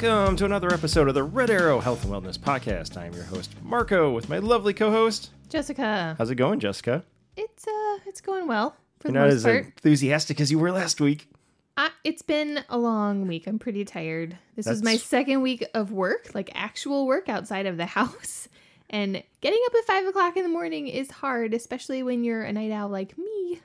Welcome to another episode of the Red Arrow Health and Wellness Podcast. I am your host, Marco, with my lovely co host. Jessica, How's it going, Jessica? it's uh, it's going well for You're the not most as part. enthusiastic as you were last week. I, it's been a long week. I'm pretty tired. This is my second week of work, like actual work outside of the house. And getting up at five o'clock in the morning is hard, especially when you're a night owl like me,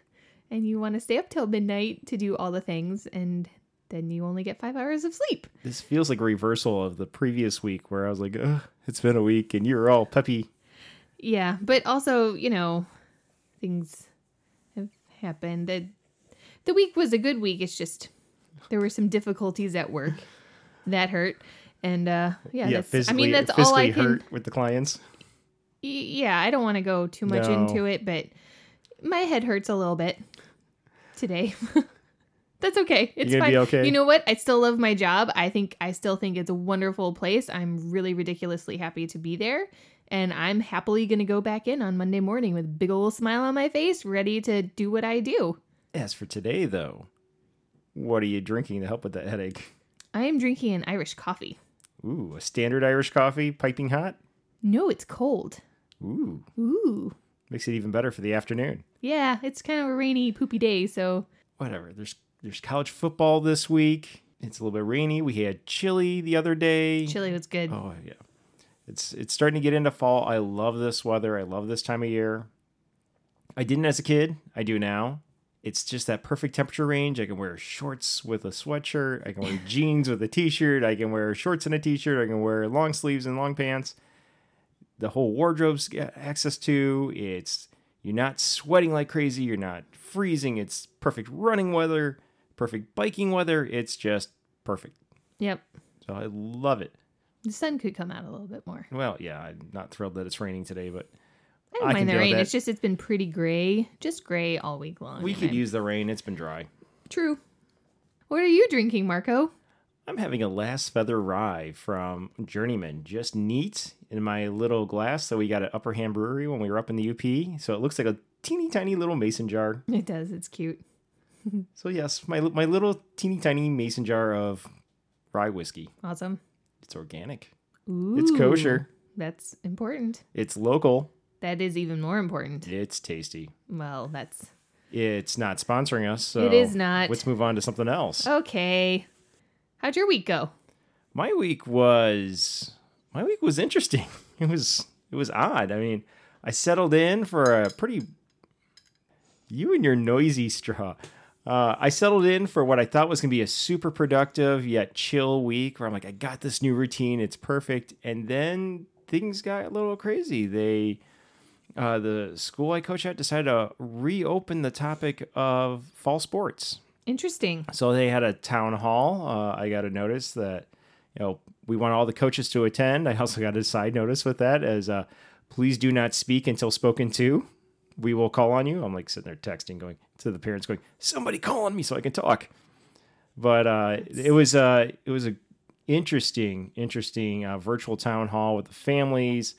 and you want to stay up till midnight to do all the things, and then you only get five hours of sleep. This feels like a reversal of the previous week where I was like, Ugh, it's been a week and you were all peppy. Yeah, but also, you know, things have happened. The, the week was a good week. It's just there were some difficulties at work that hurt, and uh, yeah, that's, I mean that's all I can. hurt with the clients. Yeah, I don't want to go too much No. into it, but my head hurts a little bit today. That's okay. It's gonna fine. okay? You know what? I still love my job. I think I still think it's a wonderful place. I'm really ridiculously happy to be there. And I'm happily going to go back in on Monday morning with a big old smile on my face, ready to do what I do. As for today, though, what are you drinking to help with that headache? I am drinking an Irish coffee. Ooh, a standard Irish coffee, piping hot. No, it's cold. Ooh, Ooh. makes it even better for the afternoon. Yeah, it's kind of a rainy, poopy day, so whatever. There's there's college football this week. It's a little bit rainy. We had chili the other day. chili was good. Oh yeah. It's it's starting to get into fall. I love this weather. I love this time of year. I didn't as a kid. I do now. It's just that perfect temperature range. I can wear shorts with a sweatshirt. I can wear jeans with a t-shirt. I can wear shorts and a t-shirt. I can wear long sleeves and long pants. The whole wardrobe's got access to. It's you're not sweating like crazy. You're not freezing. It's perfect running weather, perfect biking weather. It's just perfect. Yep. So I love it. The sun could come out a little bit more. Well, yeah, I'm not thrilled that it's raining today, but I don't I mind the rain. It's just it's been pretty gray, just gray all week long. we could I'm- use the rain. It's been dry. True. What are you drinking, Marco? I'm having a last feather rye from Journeyman, just neat in my little glass that we got at Upper Hand Brewery when we were up in the UP. So it looks like a teeny tiny little mason jar. It does. It's cute. So yes, my my little teeny tiny mason jar of rye whiskey. Awesome. It's organic. Ooh, It's kosher. That's important. It's local. That is even more important. It's tasty. Well, that's It's not sponsoring us, so It is not. Let's move on to something else. okay. How'd your week go? my week was my week was interesting. It was it was odd. I mean, I settled in for a pretty you and your noisy straw. Uh, I settled in for what I thought was gonna be a super productive yet chill week, where I'm like, I got this new routine, it's perfect, and then things got a little crazy. They uh, the school I coach at decided to reopen the topic of fall sports. Interesting. So they had a town hall. Uh, I got a notice that you know we want all the coaches to attend. I also got a side notice with that as uh, please do not speak until spoken to. We will call on you. I'm like sitting there texting, going to the parents, going somebody call on me so I can talk. But uh, it was uh, it was a interesting, interesting uh, virtual town hall with the families.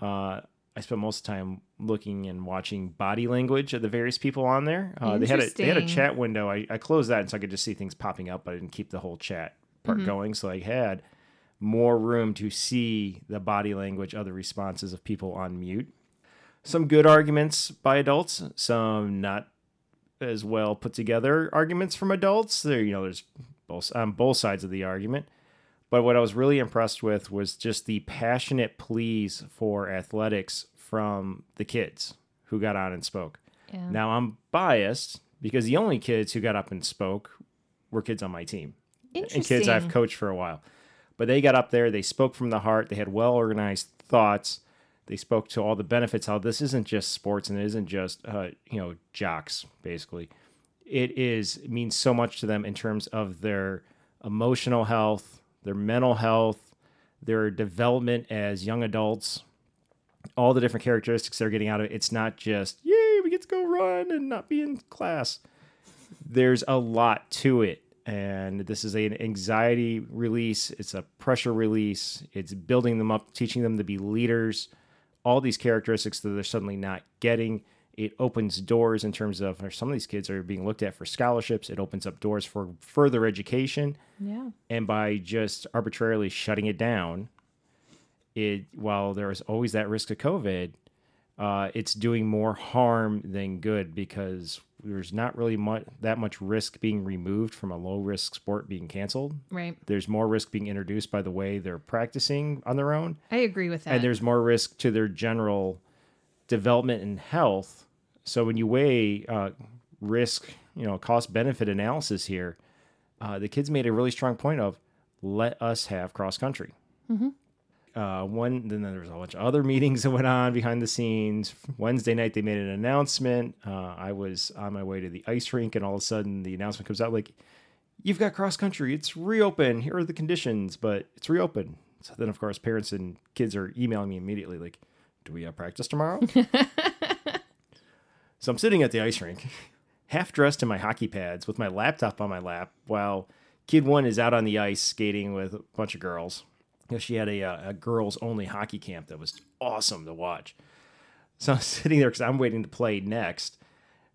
Uh, I spent most of the time looking and watching body language of the various people on there. Uh, they had a they had a chat window. I, I closed that and so I could just see things popping up, but I didn't keep the whole chat part Mm-hmm. going. So I had more room to see the body language other responses of people on mute. Some good arguments by adults, some not as well put together arguments from adults. There, you know, there's both on both sides of the argument. But what I was really impressed with was just the passionate pleas for athletics from the kids who got on and spoke. Yeah. Now I'm biased because the only kids who got up and spoke were kids on my team and kids I've coached for a while. But they got up there, they spoke from the heart, they had well organized thoughts. They spoke to all the benefits. How this isn't just sports and it isn't just uh, you know jocks. Basically, it is it means so much to them in terms of their emotional health, their mental health, their development as young adults. All the different characteristics they're getting out of it. It's not just yay, we get to go run and not be in class there's a lot to it and this is an anxiety release it's a pressure release it's building them up teaching them to be leaders all these characteristics that they're suddenly not getting It opens doors in terms of or some of these kids are being looked at for scholarships. It opens up doors for further education. Yeah. And by just arbitrarily shutting it down, it while there is always that risk of COVID, uh, it's doing more harm than good because there's not really much that much risk being removed from a low risk sport being canceled. Right. There's more risk being introduced by the way they're practicing on their own, I agree with that. and there's more risk to their general development and health. So when you weigh uh, risk, you know, cost benefit analysis here, uh, the kids made a really strong point of let us have cross country. Uh, one then there was a bunch of other meetings that went on behind the scenes. Wednesday night they made an announcement. Uh, I was on my way to the ice rink, and all of a sudden the announcement comes out like, "You've got cross country. It's reopen. Here are the conditions, but it's reopen." So then, of course, parents and kids are emailing me immediately like, "Do we have practice tomorrow?" so I'm sitting at the ice rink, half dressed in my hockey pads with my laptop on my lap, while kid one is out on the ice skating with a bunch of girls. You know, she had a, uh, a girls only hockey camp that was awesome to watch. So I'm sitting there because I'm waiting to play next,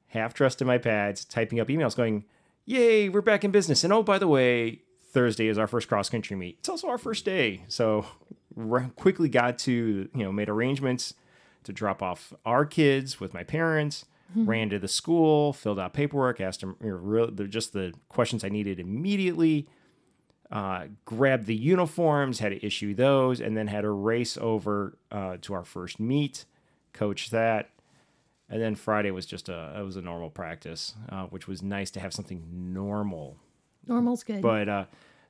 half dressed in my pads, typing up emails going, Yay, we're back in business. And oh, by the way, Thursday is our first cross country meet. It's also our first day. So quickly got to, you know, made arrangements to drop off our kids with my parents, ran to the school, filled out paperwork, asked them you know, just the questions I needed immediately uh, grabbed the uniforms, had to issue those, and then had to race over uh, to our first meet, coach that, and then Friday was just a it was a normal practice, uh, which was nice to have something normal. Normal's good. But uh,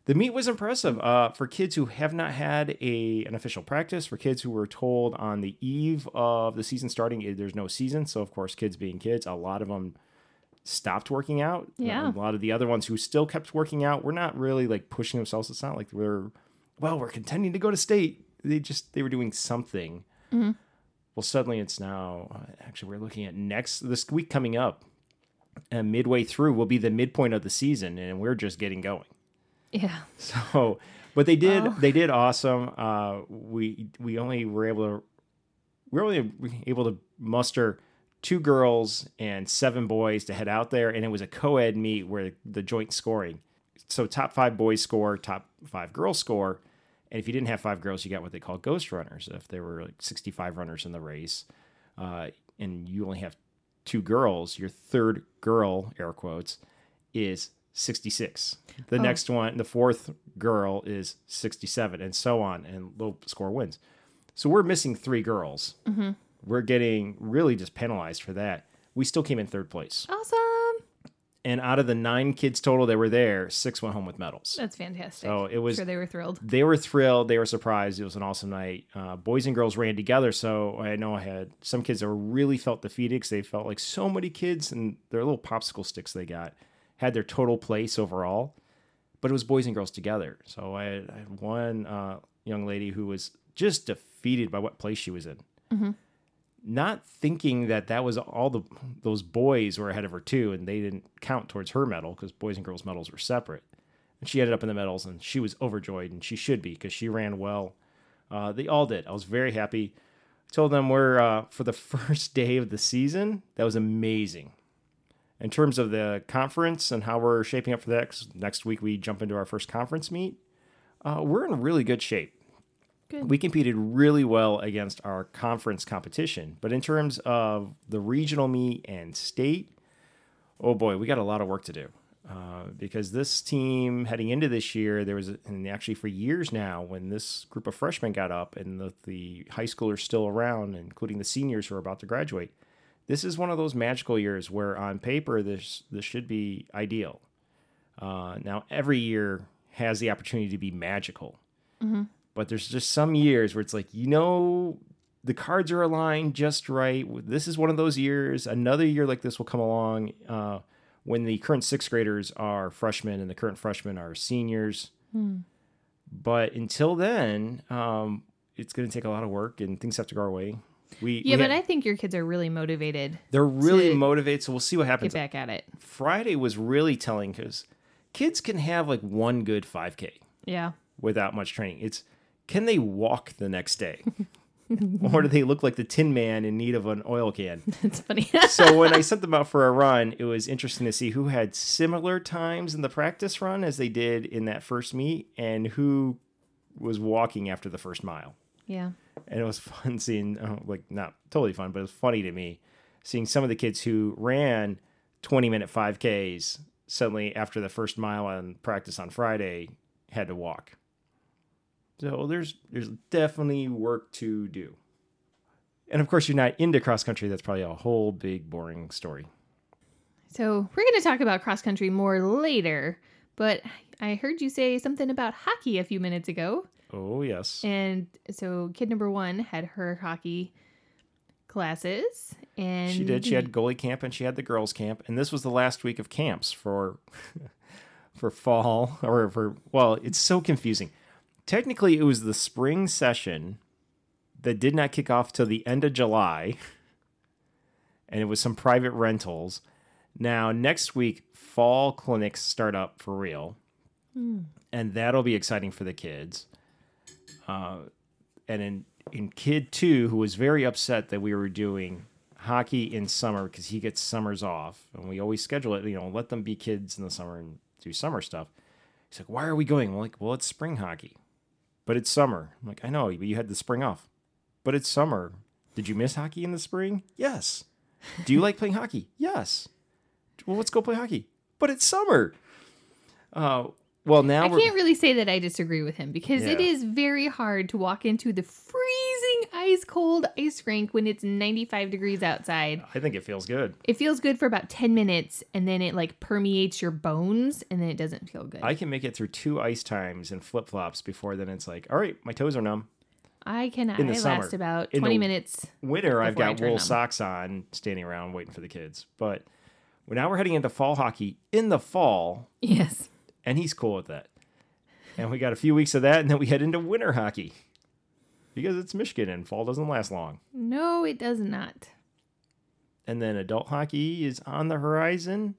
the meet was impressive uh, for kids who have not had a an official practice. For kids who were told on the eve of the season starting, eh, there's no season. So of course, kids being kids, a lot of them stopped working out. Yeah. a lot of the other ones who still kept working out were not really like pushing themselves. It's not like we're well, we're contending to go to state. They just they were doing something. Well, suddenly it's now. Uh, actually, we're looking at next this week coming up, and midway through will be the midpoint of the season, and we're just getting going. yeah. So, but they did Oh. they did awesome. Uh, we we only were able to we were only able to muster two girls and seven boys to head out there, and it was a co-ed meet where the joint scoring. So top five boys score, top five girls score, and if you didn't have five girls, you got what they call ghost runners. If there were like sixty-five runners in the race, uh, and you only have two girls, your third girl, air quotes, is 66. The Oh. next one, the fourth girl is 67, and so on, and low score wins. So we're missing three girls. We're getting really just penalized for that. We still came in third place. Awesome. And out of the nine kids total that were there, six went home with medals. That's fantastic. So it was sure they were thrilled. they were thrilled. They were surprised. It was an awesome night. Uh, boys and girls ran together. So I know I had some kids that were really felt defeated because they felt like so many kids and their little popsicle sticks they got had their total place overall. But it was boys and girls together. So I had, I had one uh, young lady who was just defeated by what place she was in. Not thinking that that was all the those boys were ahead of her too, and they didn't count towards her medal because boys and girls medals were separate. And she ended up in the medals, and she was overjoyed, and she should be because she ran well. Uh, they all did. I was very happy. I told them we're uh, for the first day of the season. That was amazing. In terms of the conference and how we're shaping up for that, next week we jump into our first conference meet. Uh, we're in really good shape. Good. We competed really well against our conference competition, but in terms of the regional meet and state, oh boy, we got a lot of work to do. Uh, because this team heading into this year, there was, and actually for years now, when this group of freshmen got up and the, the high schoolers still around, including the seniors who are about to graduate, this is one of those magical years where on paper this this should be ideal. Uh, now every year has the opportunity to be magical, but there's just some years where it's like you know the cards are aligned just right. This is one of those years. Another year like this will come along uh, when the current sixth graders are freshmen and the current freshmen are seniors. But until then, um, it's going to take a lot of work and things have to go our way. We, Yeah, we but had- I think your kids are really motivated. they're really motivated. So we'll see what happens. Get back at it. Friday was really telling because kids can have like one good 5K Yeah. without much training. It's can they walk the next day? or do they look like the Tin Man in need of an oil can? It's funny. so when I sent them out for a run, it was interesting to see who had similar times in the practice run as they did in that first meet, and who was walking after the first mile. yeah. And it was fun seeing, oh, like, not totally fun, but it was funny to me seeing some of the kids who ran 20 minute 5Ks suddenly after the first mile on practice on Friday had to walk. So there's there's definitely work to do. And of course, you're not into cross country. That's probably a whole big boring story. So we're going to talk about cross country more later, but I heard you say something about hockey a few minutes ago. Oh yes, And so kid number one had her hockey classes and she did. She had goalie camp and she had the girls camp, and this was the last week of camps for for fall or for well, it's so confusing. Technically, it was the spring session that did not kick off till the end of July, and it was some private rentals. Now next week, fall clinics start up for real, and that'll be exciting for the kids. Uh, and in in kid two, who was very upset that we were doing hockey in summer because he gets summers off, and we always schedule it. You know, let them be kids in the summer and do summer stuff. He's like, "Why are we going?" I'm like, "Well, it's spring hockey, but it's summer." I'm like, "I know, but you had the spring off, but it's summer. Did you miss hockey in the spring? Yes. Do you like playing hockey? Yes. Well, let's go play hockey. But it's summer. Uh, well, now I we're can't really say that I disagree with him because it Yeah. is very hard to walk into the freezing ice cold ice rink when it's 95 degrees outside. I think it feels good. It feels good for about 10 minutes and then it like permeates your bones and then it doesn't feel good. I can make it through two ice times and flip flops before then it's like, all right, my toes are numb. I can in the I summer. last about In 20 the- minutes. Winter, I've got wool them. socks on, standing around waiting for the kids. But well, now we're heading into fall hockey in the fall, Yes. and he's cool with that. And we got a few weeks of that, and then we head into winter hockey because it's Michigan and fall doesn't last long. No, it does not. And then adult hockey is on the horizon.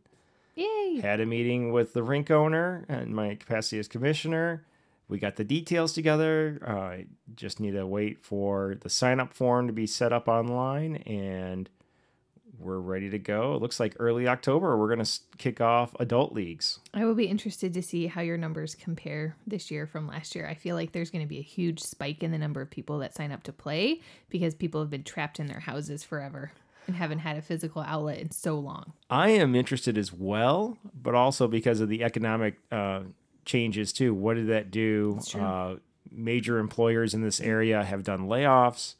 Yay. had a meeting with the rink owner and my capacity as commissioner. We got the details together. Uh, I just need to wait for the sign up form to be set up online and we're ready to go. It looks like early October we're going to kick off adult leagues. I will be interested to see how your numbers compare this year from last year. I feel like there's going to be a huge spike in the number of people that sign up to play because people have been trapped in their houses forever and haven't had a physical outlet in so long. I am interested as well, but also because of the economic uh, changes too. What did that do? Uh, major employers in this area have done layoffs.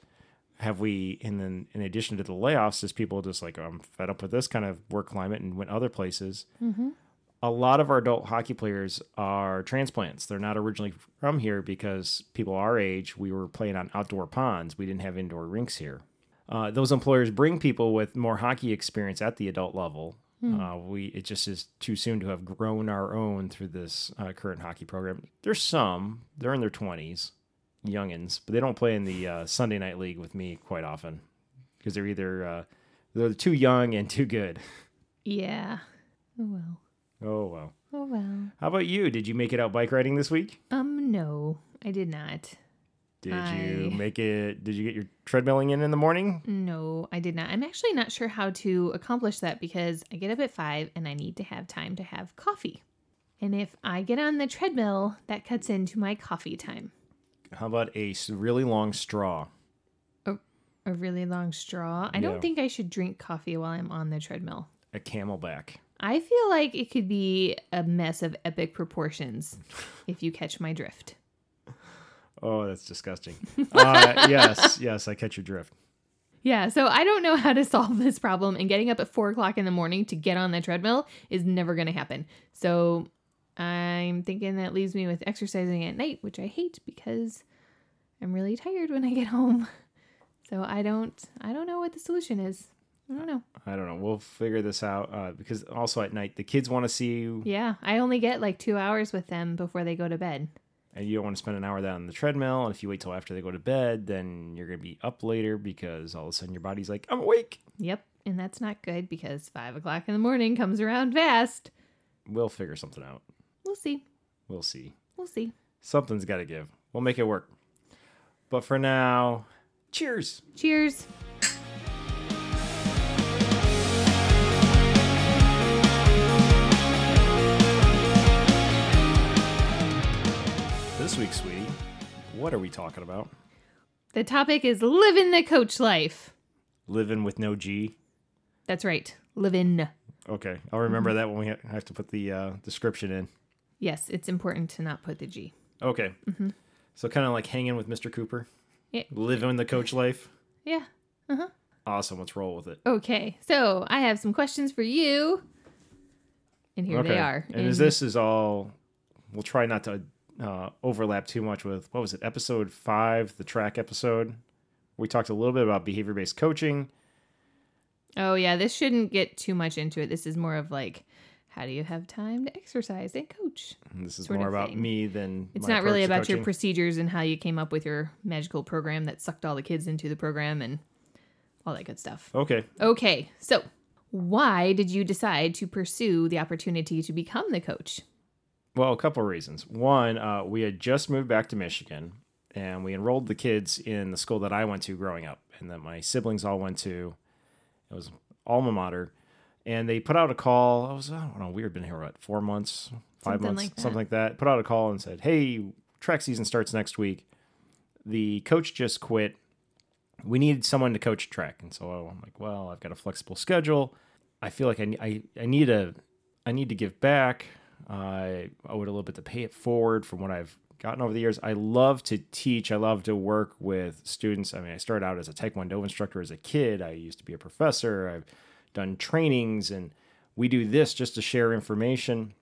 Have we, and then in addition to the layoffs, is people just like, I'm fed up with this kind of work climate and went other places. A lot of our adult hockey players are transplants. They're not originally from here because people our age, we were playing on outdoor ponds. We didn't have indoor rinks here uh, those employers bring people with more hockey experience at the adult level. Uh, we it just is too soon to have grown our own through this uh, current hockey program. There's some they're in their twenties, youngins, but they don't play in the uh, Sunday night league with me quite often because they're either uh, they're too young and too good. Yeah. Oh well. Oh well. Oh well. How about you? Did you make it out bike riding this week? Um no, I did not. Did you make it? Did you get your treadmilling in in the morning? No, I did not. I'm actually not sure how to accomplish that because I get up at 5 and I need to have time to have coffee. And if I get on the treadmill, that cuts into my coffee time. How about a really long straw? A really long straw. I Yeah. don't think I should drink coffee while I'm on the treadmill. A CamelBak. I feel like it could be a mess of epic proportions if you catch my drift. Oh, that's disgusting. Uh, yes, yes, I catch your drift. Yeah, so I don't know how to solve this problem, and getting up at four o'clock in the morning to get on the treadmill is never going to happen. So I'm thinking that leaves me with exercising at night, which I hate because I'm really tired when I get home. So I don't, I don't know what the solution is. I don't know. I don't know. We'll figure this out uh, because also at night the kids want to see you, Yeah, I only get like two hours with them before they go to bed. and you don't want to spend an hour there on the treadmill. And if you wait till after they go to bed, then you're gonna be up later because all of a sudden your body's like, I'm awake. Yep, and that's not good because five o'clock in the morning comes around fast. We'll figure something out. We'll see. We'll see. We'll see. Something's got to give. We'll make it work. But for now, Cheers. Cheers. This week, sweetie, what are we talking about? The topic is living the coach life. Living with no G. That's right. Living. Okay, I'll remember that when we ha- have to put the uh, description in. Yes, it's important to not put the G. Okay. So kind of like hanging with Mr. Cooper, Yeah. living the coach life. Yeah. Uh huh. Awesome. Let's roll with it. Okay. So I have some questions for you. And here they are. And as this is all, we'll try not to uh, overlap too much with what was it, episode five, the track episode. We talked a little bit about behavior based coaching. Oh yeah, this shouldn't get too much into it. This is more of like how do you have time to exercise and coach? And this is more about thing. me than It's not really about your procedures and how you came up with your magical program that sucked all the kids into the program and all that good stuff. okay. Okay, so why did you decide to pursue the opportunity to become the coach? Well, a couple of reasons. One, uh, we had just moved back to Michigan, and we enrolled the kids in the school that I went to growing up, and that my siblings all went to. It was alma mater, and they put out a call. I was I don't know. We had been here what four months, five Something months, like something like that. Put out a call and said, "Hey, track season starts next week. The coach just quit. We need someone to coach track." And so I'm like, "Well, I've got a flexible schedule. I feel like I I, I need a I need to give back. I owe it a little bit to pay it forward from what I've gotten over the years. I love to teach. I love to work with students. I mean, I started out as a Taekwondo instructor as a kid. I used to be a professor. I've done trainings, and we do this just to share information.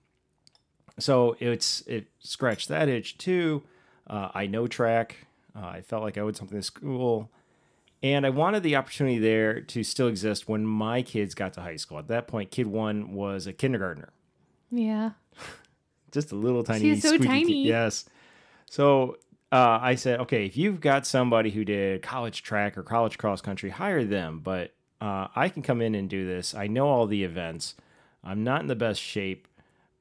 So it's it scratched that itch too. Uh, I know track. Uh, I felt like I owed something to school. And I wanted the opportunity there to still exist when my kids got to high school. At that point, kid one was a kindergartner Yeah. just a little tiny. is so tiny. kid. Yes. So uh, I said, okay, if you've got somebody who did college track or college cross country, hire them. But uh, I can come in and do this. I know all the events. I'm not in the best shape,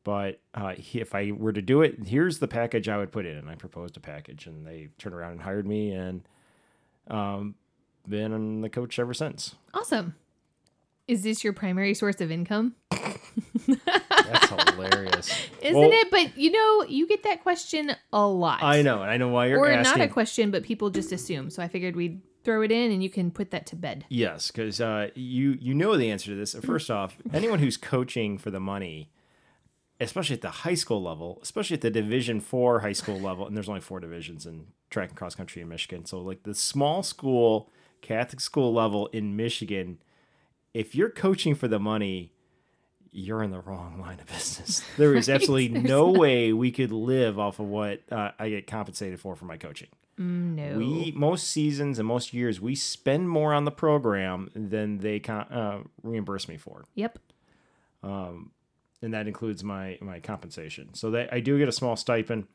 but uh, if I were to do it, here's the package I would put in. And I proposed a package, and they turned around and hired me, and um, been the coach ever since. Awesome. Is this your primary source of income? That's hilarious. Isn't Well, it? But you know, you get that question a lot. I know, and I know why you're or asking. not a question, but people just assume. So I figured we'd throw it in and you can put that to bed. Yes, because uh, you you know the answer to this. First off, anyone who's coaching for the money, especially at the high school level, especially at the Division Four high school level, and there's only four divisions in track and cross country in Michigan. So like the small school Catholic school level in Michigan, if you're coaching for the money, you're in the wrong line of business. There is Right? absolutely There's no way we could live off of what uh, I get compensated for for my coaching. Mm, no. We most seasons and most years we spend more on the program than they con- uh, reimburse me for, Yep. and that includes my my compensation. So that I do get a small stipend,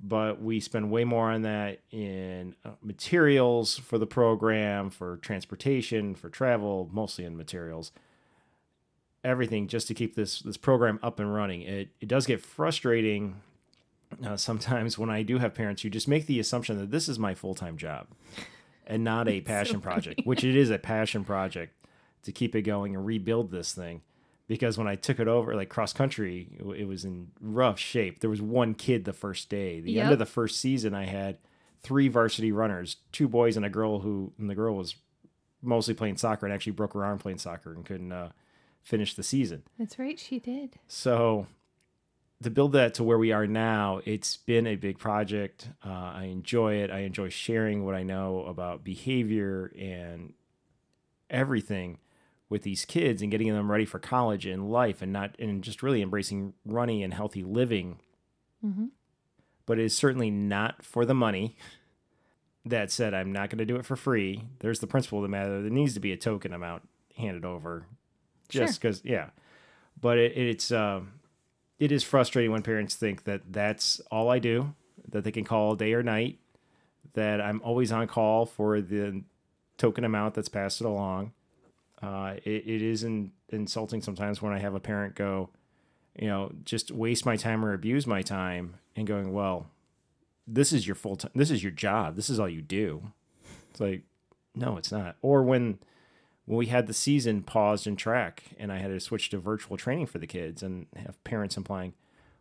but we spend way more on that in uh, materials for the program, for transportation, for travel, mostly in materials. Everything just to keep this this program up and running. It it does get frustrating uh, sometimes when I do have parents who just make the assumption that this is my full time job and not a passion project, which it is a passion project to keep it going and rebuild this thing. Because when I took it over, like cross country, it was in rough shape. There was one kid the first day. The end of the first season, I had three varsity runners, two boys and a girl who, and the girl was mostly playing soccer and actually broke her arm playing soccer and couldn't uh, finish the season. That's right. She did. So to build that to where we are now, it's been a big project. Uh, I enjoy it. I enjoy sharing what I know about behavior and everything with these kids and getting them ready for college and life and not and just really embracing running and healthy living. Mhm. But it is certainly not for the money. That said, I'm not going to do it for free. There's the principle of the matter. There needs to be a token amount handed over just because yeah but it, it's um it is frustrating when parents think that that's all i do that they can call day or night that i'm always on call for the token amount that's passed it along. Uh, it, it is in, insulting sometimes when i have a parent go you know just waste my time or abuse my time and going well this is your full time this is your job. This is all you do. It's like No, it's not. Or when when we had the season paused in track and I had to switch to virtual training for the kids and have parents implying,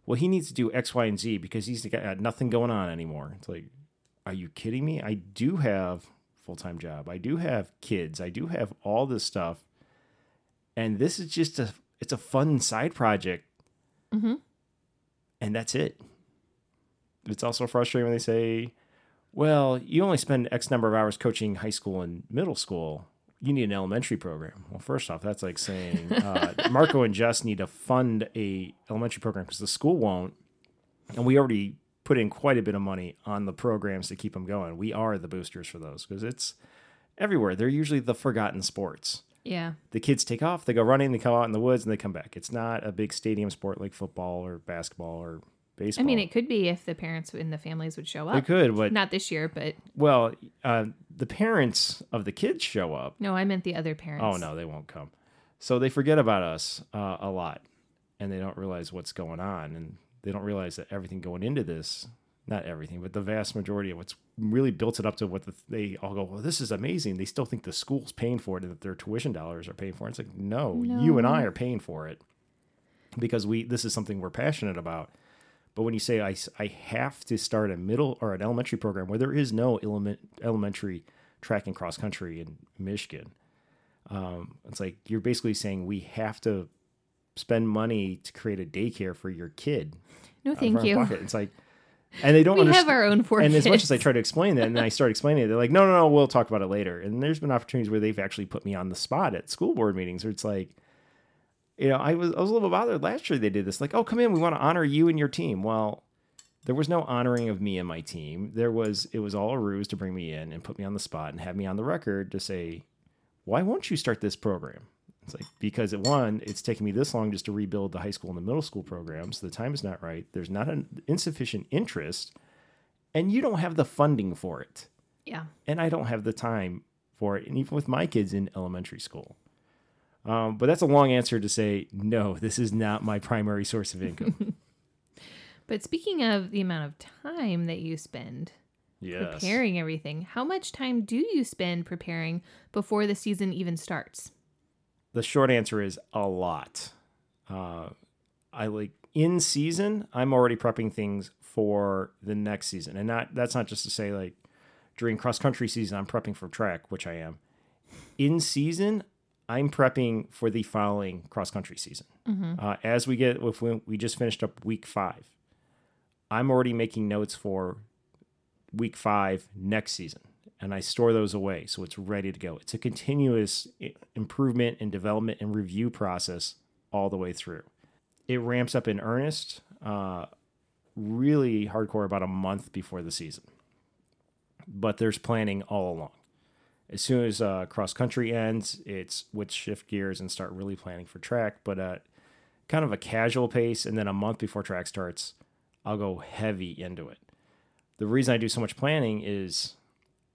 well, he needs to do X, Y, and Z because he's got nothing going on anymore. It's like, are you kidding me? I do have full time job. I do have kids. I do have all this stuff, and this is just a it's a fun side project, Mm-hmm. and that's it. It's also frustrating when they say, "Well, you only spend X number of hours coaching high school and middle school." You need an elementary program. Well, first off, that's like saying uh, Marco and Jess need to fund a elementary program because the school won't, and we already put in quite a bit of money on the programs to keep them going. We are the boosters for those because it's everywhere. They're usually the forgotten sports. Yeah. The kids take off, they go running, they come out in the woods, and they come back. It's not a big stadium sport like football or basketball or baseball. I mean, it could be if the parents and the families would show up. up. could, but Not this year, but well, uh, the parents of the kids show up. no, I meant the other parents. Oh no, they won't come. So they forget about us uh, a lot, and they don't realize what's going on, and they don't realize that everything going into this, not everything, but the vast majority of what's really built it up to what the, they all go, well, this is amazing. They still think the school's paying for it and that their tuition dollars are paying for it. It's like, no, you and I are paying for it because we this is something we're passionate about. But when you say I, I have to start a middle or an elementary program where there is no element, elementary track and cross country in Michigan, um, it's like you're basically saying we have to spend money to create a daycare for your kid. No, thank you. It's like, and they don't We understand. have our own four and as much as I try to explain that, and then I start explaining it, they're like, no, no, no, we'll talk about it later. And there's been opportunities where they've actually put me on the spot at school board meetings where it's like, you know, I was I was a little bothered last year they did this. Like, oh, come in, we want to honor you and your team. Well, there was no honoring of me and my team. There was it was all a ruse to bring me in and put me on the spot and have me on the record to say, why won't you start this program? It's like because at one, it's taken me this long just to rebuild the high school and the middle school programs. The time is not right. There's not an insufficient interest, and you don't have the funding for it, Yeah. and I don't have the time for it. And even with my kids in elementary school, um, but that's a long answer to say no. This is not my primary source of income. But speaking of the amount of time that you spend yes. preparing everything, how much time do you spend preparing before the season even starts? The short answer is a lot. Uh, I like in season. I'm already prepping things for the next season, and not that's not just to say like during cross country season I'm prepping for track, which I am. In season, I'm prepping for the following cross country season. Uh, as we get, if we, we just finished up week five, I'm already making notes for week five next season and I store those away so it's ready to go. It's a continuous improvement and development and review process all the way through. It ramps up in earnest, uh, really hardcore about a month before the season. But there's planning all along. As soon as uh, cross country ends, it's with shift gears and start really planning for track. But uh, kind of a casual pace, and then a month before track starts, I'll go heavy into it. The reason I do so much planning is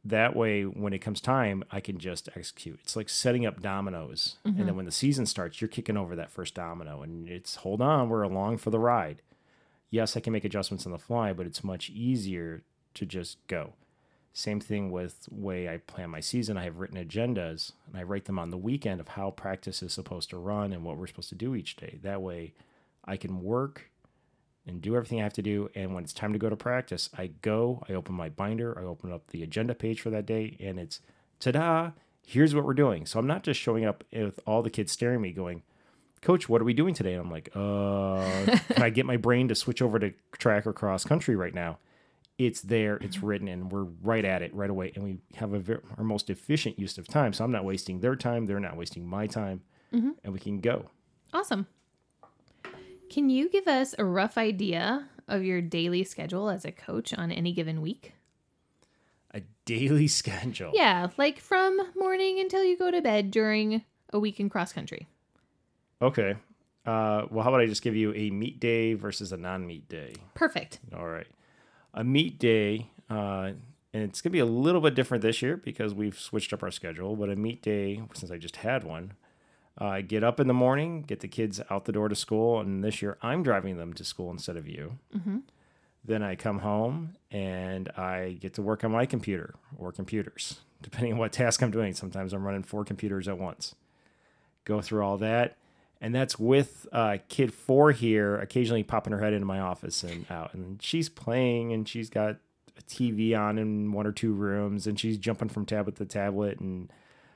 that way when it comes time i can just execute it's like setting up dominoes and then when the season starts you're kicking over that first domino and it's hold on we're along for the ride yes i can make adjustments on the fly but it's much easier to just go same thing with way i plan my season i have written agendas and i write them on the weekend of how practice is supposed to run and what we're supposed to do each day that way i can work and do everything I have to do. And when it's time to go to practice, I go, I open my binder, I open up the agenda page for that day, and it's ta da, here's what we're doing. So I'm not just showing up with all the kids staring at me going, Coach, what are we doing today? And I'm like, uh, can I get my brain to switch over to track or cross country right now? It's there, it's written, and we're right at it right away. And we have a ver- our most efficient use of time. So I'm not wasting their time, they're not wasting my time, and we can go. Awesome. Can you give us a rough idea of your daily schedule as a coach on any given week? A daily schedule. Yeah, like from morning until you go to bed during a week in cross country. Okay. Uh, well, how about I just give you a meet day versus a non meet day? Perfect. All right. A meet day, uh, and it's going to be a little bit different this year because we've switched up our schedule. But a meet day, since I just had one, uh, I get up in the morning, get the kids out the door to school, and this year I'm driving them to school instead of you. Then I come home and I get to work on my computer or computers depending on what task I'm doing. Sometimes I'm running four computers at once. Go through all that. And that's with uh, kid four here, occasionally popping her head into my office and out. And she's playing and she's got a TV on in one or two rooms and she's jumping from tablet to tablet and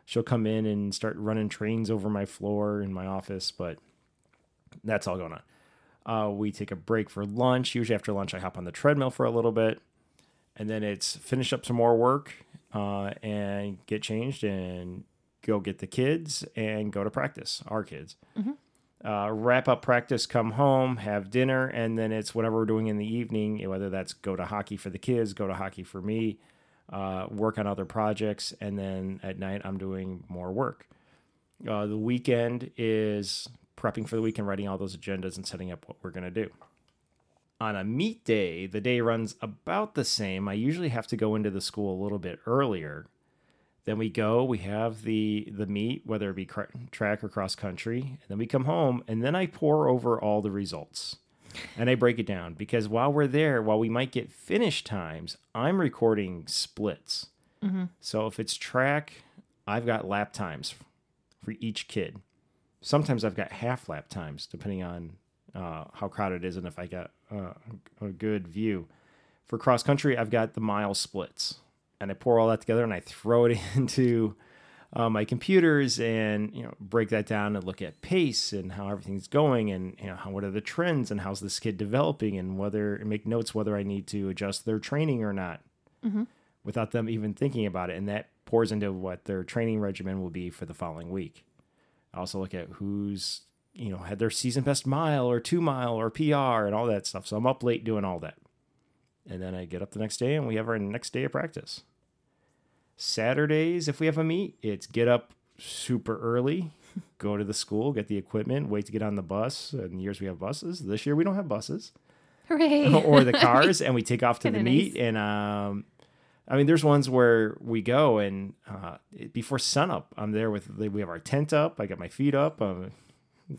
she'll come in and start running trains over my floor in my office. But that's all going on. Uh, we take a break for lunch. Usually after lunch, I hop on the treadmill for a little bit, and then it's finish up some more work uh, and get changed and go get the kids and go to practice. Our kids. Uh, wrap up practice, come home, have dinner, and then it's whatever we're doing in the evening. Whether that's go to hockey for the kids, go to hockey for me, uh, work on other projects, and then at night I'm doing more work. Uh, the weekend is prepping for the weekend, writing all those agendas and setting up what we're going to do. On a meet day, the day runs about the same. I usually have to go into the school a little bit earlier. Then we go, we have the the meet, whether it be cr- track or cross country, and then we come home, and then I pore over all the results, and I break it down because while we're there, while we might get finish times, I'm recording splits. So if it's track, I've got lap times for each kid. Sometimes I've got half lap times, depending on uh, how crowded it is and if I got uh, a good view. For cross country, I've got the mile splits, and I pour all that together and I throw it into uh, my computers and you know break that down and look at pace and how everything's going and you know how, what are the trends and how's this kid developing and whether and make notes whether I need to adjust their training or not without them even thinking about it. And that pours into what their training regimen will be for the following week. I also look at who's, you know, had their season best mile or two mile or PR and all that stuff. So I'm up late doing all that. And then I get up the next day and we have our next day of practice. Saturdays, if we have a meet, it's get up super early, go to the school, get the equipment, wait to get on the bus. And years we have buses. This year we don't have buses Hooray. or the cars and we take off to the meet nice. and um I mean, there's ones where we go and uh, it- before sunup, I'm there with we have our tent up. I got my feet up. I'm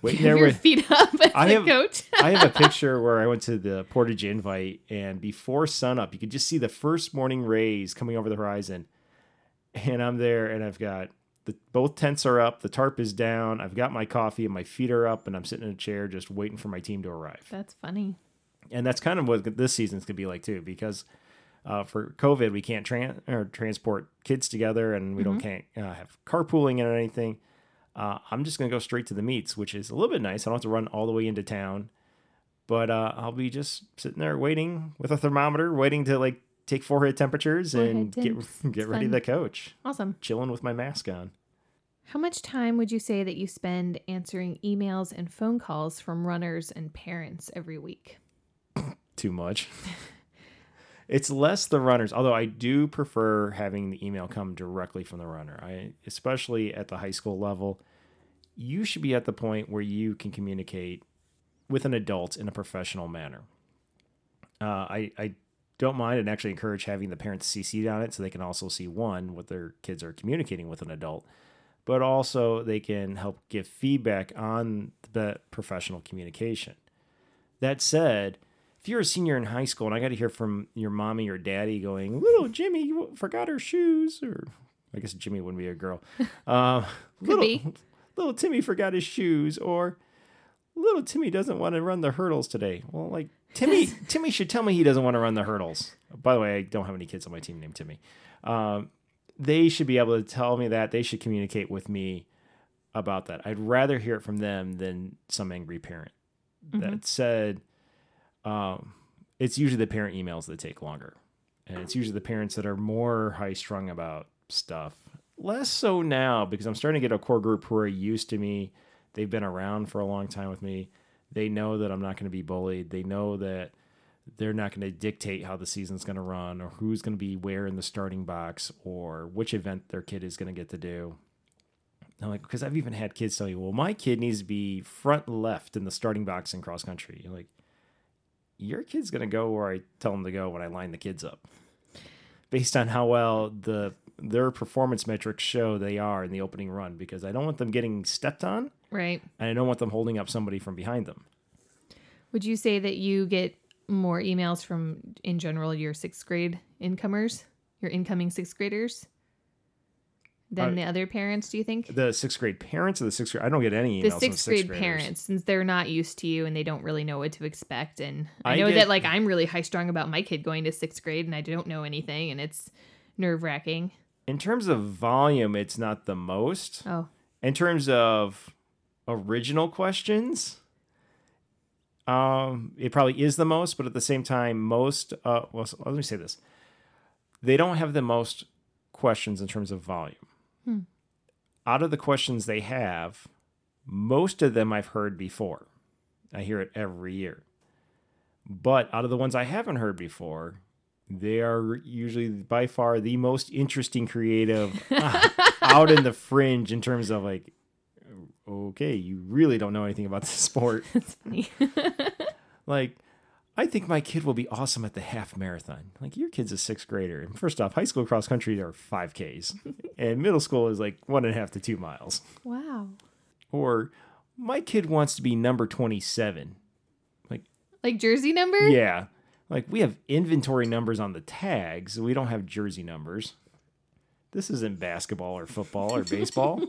waiting there your with. feet up as I have- coach. I have a picture where I went to the Portage Invite, and before sunup, you could just see the first morning rays coming over the horizon. And I'm there, and I've got the both tents are up, the tarp is down. I've got my coffee, and my feet are up, and I'm sitting in a chair just waiting for my team to arrive That's funny. and that's kind of what this season's gonna be like too because uh, for covid we can't tran- or transport kids together and we don't can't uh, have carpooling and anything uh, i'm just gonna go straight to the meets which is a little bit nice i don't have to run all the way into town but uh, i'll be just sitting there waiting with a thermometer waiting to like take forehead temperatures and temps. get get It's ready fun. to coach Awesome. chilling with my mask on How much time would you say that you spend answering emails and phone calls from runners and parents every week? too much. it's less the runners, although I do prefer having the email come directly from the runner. I especially at the high school level, you should be at the point where you can communicate with an adult in a professional manner. Uh, I I don't mind and actually encourage having the parents CC'd on it so they can also see one what their kids are communicating with an adult, but also they can help give feedback on the professional communication. That said, if you're a senior in high school and I got to hear from your mommy or daddy going, "Little Jimmy forgot her shoes," or I guess Jimmy wouldn't be a girl. Uh, little, be. little Timmy forgot his shoes, or little Timmy doesn't want to run the hurdles today. Well, like Timmy, Timmy should tell me he doesn't want to run the hurdles. By the way, I don't have any kids on my team named Timmy. Um, they should be able to tell me that. They should communicate with me about that. I'd rather hear it from them than some angry parent. That said, um, it's usually the parent emails that take longer. And it's usually the parents that are more high strung about stuff. Less so now because I'm starting to get a core group who are used to me. They've been around for a long time with me. They know that I'm not going to be bullied. They know that they're not going to dictate how the season's going to run or who's going to be where in the starting box or which event their kid is going to get to do. I'm like, because I've even had kids tell you, well, my kid needs to be front left in the starting box in cross country. You're like, your kid's going to go where I tell them to go when I line the kids up based on how well the their performance metrics show they are in the opening run because I don't want them getting stepped on Right. and I don't want them holding up somebody from behind them. Would you say that you get more emails from, in general, your sixth grade incomers, your incoming sixth graders? Than Uh, the other parents, do you think? The sixth grade parents or the sixth grade? I don't get any emails the from sixth grade graders. parents, since they're not used to you and they don't really know what to expect. And I, I know get- that like I'm really high strung about my kid going to sixth grade and I don't know anything and it's nerve wracking. In terms of volume, it's not the most. Oh, In terms of original questions, um, it probably is the most, but at the same time, most. Uh, well, let me say this: they don't have the most questions in terms of volume. Hmm. Out of the questions they have, most of them I've heard before. I hear it every year. But out of the ones I haven't heard before, they are usually by far the most interesting, creative, uh, out in the fringe in terms of like, okay, you really don't know anything about the sport. that's funny. Like, I think my kid will be awesome at the half marathon. Like, your kid's a sixth grader. And first off, high school cross country are 5Ks, and middle school is like one and a half to two miles. wow. Or, my kid wants to be number 27. Like jersey number? Yeah. Like, we have inventory numbers on the tags, we don't have jersey numbers. This isn't basketball or football or baseball.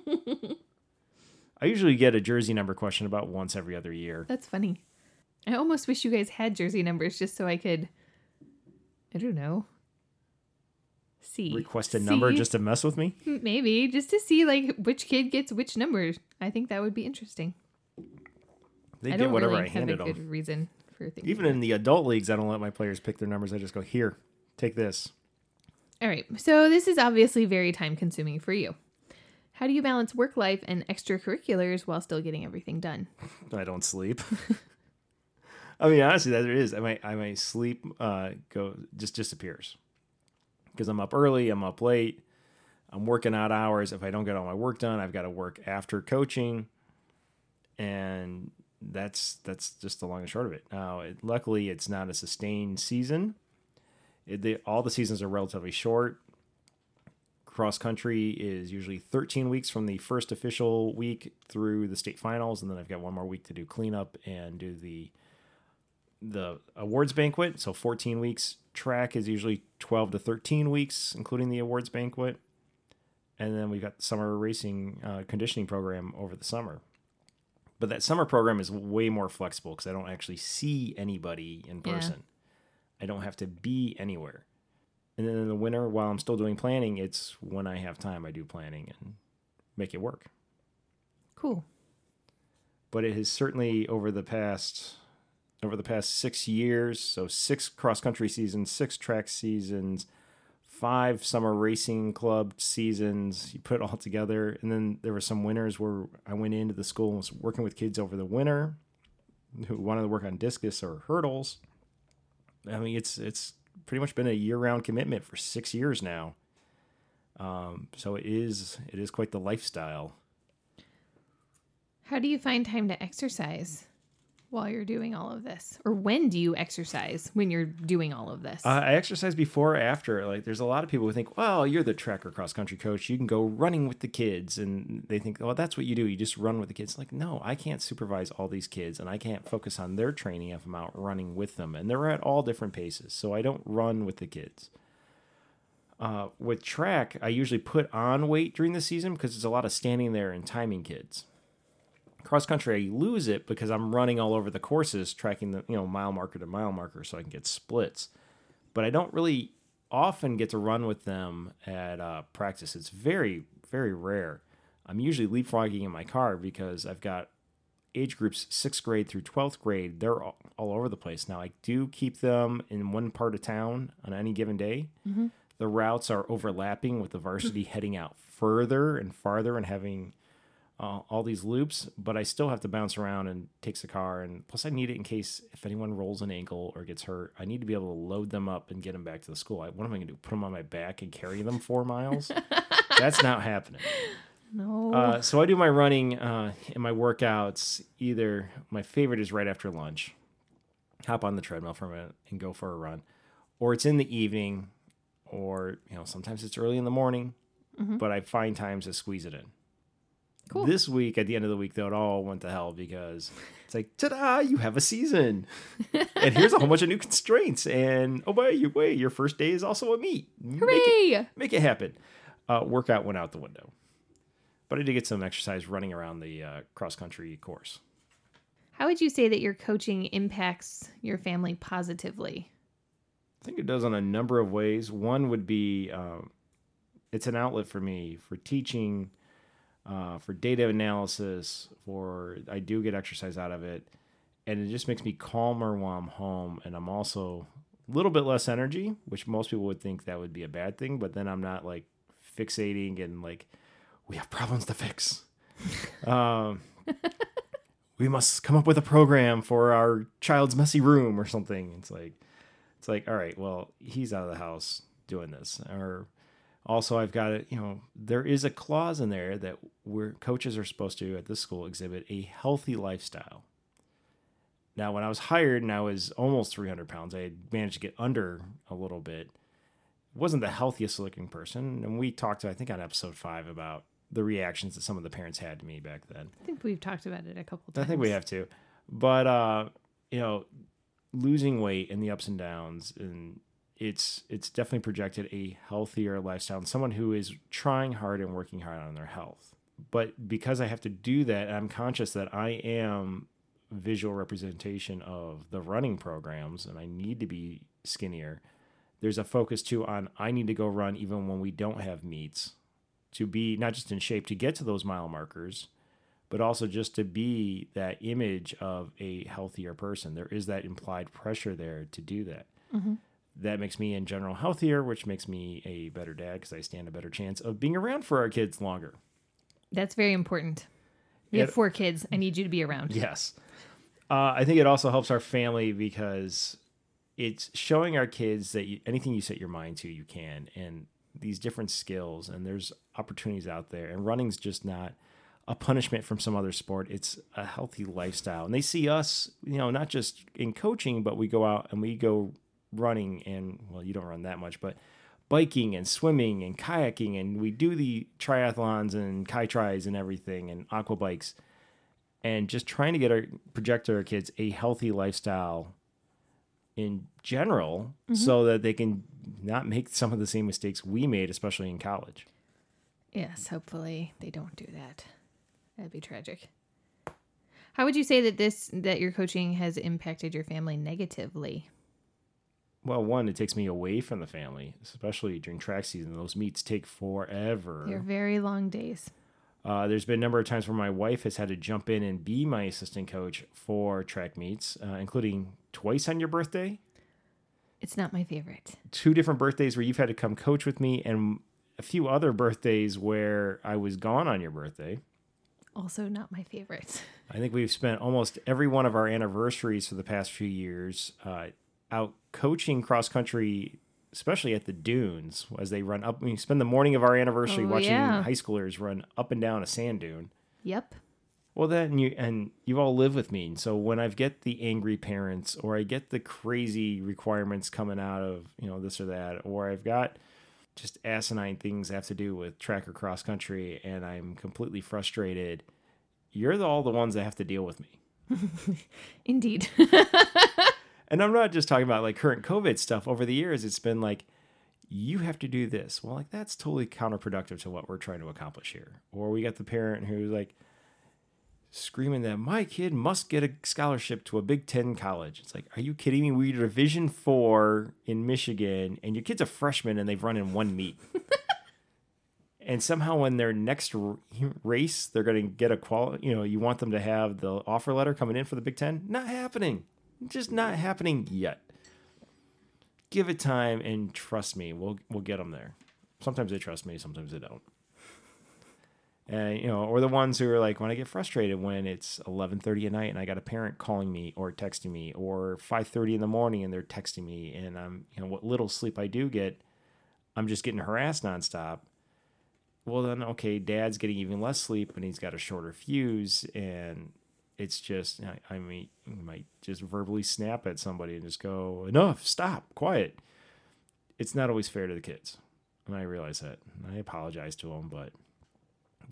I usually get a jersey number question about once every other year. That's funny. I almost wish you guys had jersey numbers just so I could I don't know. See. Request a number See? just to mess with me. maybe just to see like which kid gets which numbers. I think that would be interesting. They I get whatever really I have a handed good reason for thinking. Even in the adult leagues, I don't let my players pick their numbers. I just go, here, take this. All right. So this is obviously very time consuming for you. How do you balance work life and extracurriculars while still getting everything done? I don't sleep. I mean, honestly, that it is. I might, I might sleep, uh, go just disappears because I'm up early, I'm up late, I'm working out hours. If I don't get all my work done, I've got to work after coaching, and that's that's just the long and short of it. Now, it, luckily, it's not a sustained season. It, all the seasons are relatively short. Cross country is usually 13 weeks from the first official week through the state finals, and then I've got one more week to do cleanup and do the the awards banquet. So 14 weeks. Track is usually 12 to 13 weeks, including the awards banquet, and then we've got the summer racing uh, conditioning program over the summer. But that summer program is way more flexible because I don't actually see anybody in Yeah. person. I don't have to be anywhere. And then in the winter, while I'm still doing planning, it's when I have time I do planning and make it work. Cool. But it has certainly over the past over the past six years, so six cross country seasons, six track seasons, five summer racing club seasons. You put it all together, and then there were some winters where I went into the school and was working with kids over the winter who wanted to work on discus or hurdles. I mean, it's it's pretty much been a year round commitment for six years now. Um, so it is it is quite the lifestyle. How do you find time to exercise while you're doing all of this? Or when do you exercise when you're doing all of this? Uh, I exercise before or after. Like, there's a lot of people who think, well, you're the track or cross country coach. You can go running with the kids. And they think, well, that's what you do. You just run with the kids. Like, no, I can't supervise all these kids and I can't focus on their training if I'm out running with them. And they're at all different paces. So I don't run with the kids. Uh, with track, I usually put on weight during the season because there's a lot of standing there and timing kids. Cross country, I lose it because I'm running all over the courses, tracking the you know mile marker to mile marker, so I can get splits. But I don't really often get to run with them at uh, practice. It's very very rare. I'm usually leapfrogging in my car because I've got age groups sixth grade through 12th grade. They're all, all over the place. Now I do keep them in one part of town on any given day. The routes are overlapping with the varsity heading out further and farther and having uh, all these loops, but I still have to bounce around and takes the car. And plus, I need it in case if anyone rolls an ankle or gets hurt, I need to be able to load them up and get them back to the school. I, what am I going to do? Put them on my back and carry them four miles? That's not happening. no. Uh, so I do my running uh, and my workouts. Either my favorite is right after lunch, hop on the treadmill for a minute and go for a run, or it's in the evening, or you know sometimes it's early in the morning. But I find times to squeeze it in. Cool. This week, at the end of the week, though, it all went to hell because it's like, ta-da! You have a season, and here's a whole bunch of new constraints. And oh, by your way, your first day is also a meet. Make it, Hooray! make it happen. Uh, workout went out the window, but I did get some exercise running around the uh, cross country course. How would you say that your coaching impacts your family positively? I think it does on a number of ways. One would be um, it's an outlet for me for teaching, uh, for data analysis, for I do get exercise out of it, and it just makes me calmer while I'm home, and I'm also a little bit less energy, which most people would think that would be a bad thing, but then I'm not like fixating and like we have problems to fix. um, we must come up with a program for our child's messy room or something. It's like it's like, all right, well, he's out of the house doing this. Or also I've got it, you know, there is a clause in there that we're coaches are supposed to at this school exhibit a healthy lifestyle. Now, when I was hired and I was almost 300 pounds, I had managed to get under a little bit. Wasn't the healthiest looking person. And we talked, I think, on episode five about the reactions that some of the parents had to me back then. I think we've talked about it a couple times. I think we have to. But uh, you know, losing weight and the ups and downs and it's it's definitely projected a healthier lifestyle and someone who is trying hard and working hard on their health. But because I have to do that, I'm conscious that I am visual representation of the running programs and I need to be skinnier. There's a focus too on I need to go run even when we don't have meets to be not just in shape to get to those mile markers, but also just to be that image of a healthier person. There is that implied pressure there to do that. Mm-hmm. That makes me, in general, healthier, which makes me a better dad because I stand a better chance of being around for our kids longer. That's very important. We It- have four kids. I need you to be around. Yes. Uh, I think it also helps our family because it's showing our kids that you, anything you set your mind to, you can, and these different skills, and there's opportunities out there. And running's just not a punishment from some other sport. It's a healthy lifestyle. And they see us, you know, not just in coaching, but we go out and we go running and, well, you don't run that much, but biking and swimming and kayaking. And we do the triathlons and kai tries and everything and aqua bikes and just trying to get our project to our kids a healthy lifestyle in general mm-hmm. so that they can not make some of the same mistakes we made especially in college Yes, hopefully they don't do that. That'd be tragic. How would you say that this that your coaching has impacted your family negatively? Well one it takes me away from the family especially during track season those meets take forever They're very long days. uh, there's been a number of times where my wife has had to jump in and be my assistant coach for track meets uh, including twice on your birthday It's not my favorite. two different birthdays where you've had to come coach with me and a few other birthdays where I was gone on your birthday. Also not my favorite. I think we've spent almost every one of our anniversaries for the past few years uh, out coaching cross country, especially at the dunes as they run up. We spend the morning of our anniversary Oh, watching yeah. high schoolers run up and down a sand dune. Yep. Well, then you and you all live with me, and so when I get the angry parents, or I get the crazy requirements coming out of you know this or that, or I've got just asinine things have to do with track or cross country, and I'm completely frustrated. You're the, all the ones that have to deal with me, Indeed. and I'm not just talking about like current COVID stuff. Over the years, it's been like you have to do this. Well, like that's totally counterproductive to what we're trying to accomplish here. Or we got the parent who's like screaming that my kid must get a scholarship to a Big Ten college. It's like, are you kidding me? We're Division Four in Michigan, and your kid's a freshman, and they've run in one meet. and somehow, in their next race, they're going to get a qual. You know, you want them to have the offer letter coming in for the Big Ten. Not happening. Just not happening yet. Give it time, and trust me, we'll we'll get them there. Sometimes they trust me, sometimes they don't and you know or the ones who are like when i get frustrated when it's 11.30 at night and i got a parent calling me or texting me or 5.30 in the morning and they're texting me and i'm you know what little sleep i do get i'm just getting harassed nonstop well then okay dad's getting even less sleep and he's got a shorter fuse and it's just i, I mean you might just verbally snap at somebody and just go enough stop quiet it's not always fair to the kids and i realize that and i apologize to them but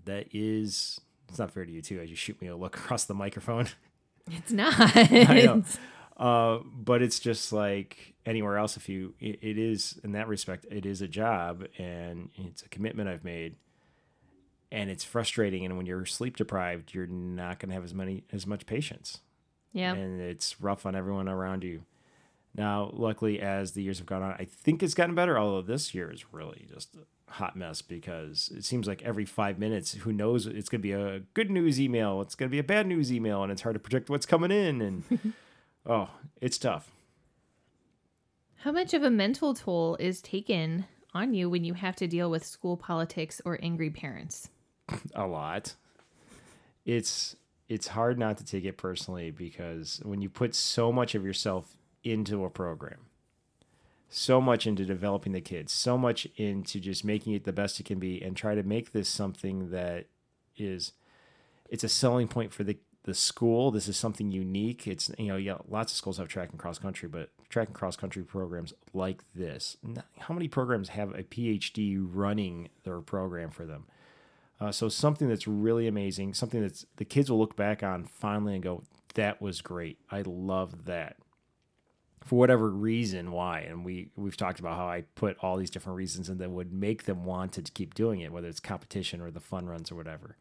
that is it's not fair to you too as you shoot me a look across the microphone It's not. know. Uh, but it's just like anywhere else. If you, it, it is in that respect, it is a job and it's a commitment I've made, and it's frustrating. And when you're sleep deprived, you're not going to have as many as much patience, Yeah. and it's rough on everyone around you. Now, luckily, as the years have gone on, I think it's gotten better. Although this year is really just a hot mess because it seems like every five minutes, who knows? It's going to be a good news email, it's going to be a bad news email, and it's hard to predict what's coming in. And oh, it's tough. How much of a mental toll is taken on you when you have to deal with school politics or angry parents? a lot. It's it's hard not to take it personally because when you put so much of yourself into a program, so much into developing the kids, so much into just making it the best it can be and try to make this something that is it's a selling point for the the school. This is something unique. It's you know, yeah, lots of schools have track and cross country, but track and cross country programs like this. How many programs have a PhD running their program for them? Uh, so something that's really amazing, something that's the kids will look back on finally and go, "That was great. I love that." For whatever reason, why? And we we've talked about how I put all these different reasons and that would make them want to keep doing it, whether it's competition or the fun runs or whatever.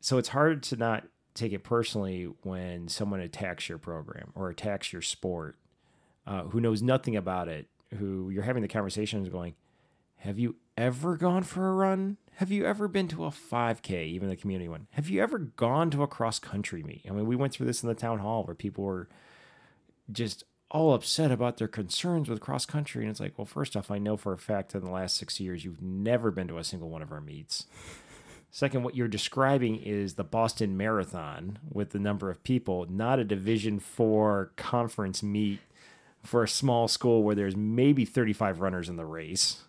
So it's hard to not take it personally when someone attacks your program or attacks your sport, uh, who knows nothing about it. Who you're having the conversations going, have you ever gone for a run? Have you ever been to a 5K, even the community one? Have you ever gone to a cross country meet? I mean, we went through this in the town hall where people were just all upset about their concerns with cross country. And it's like, well, first off, I know for a fact in the last six years, you've never been to a single one of our meets. Second, what you're describing is the Boston Marathon with the number of people, not a Division Four conference meet for a small school where there's maybe 35 runners in the race.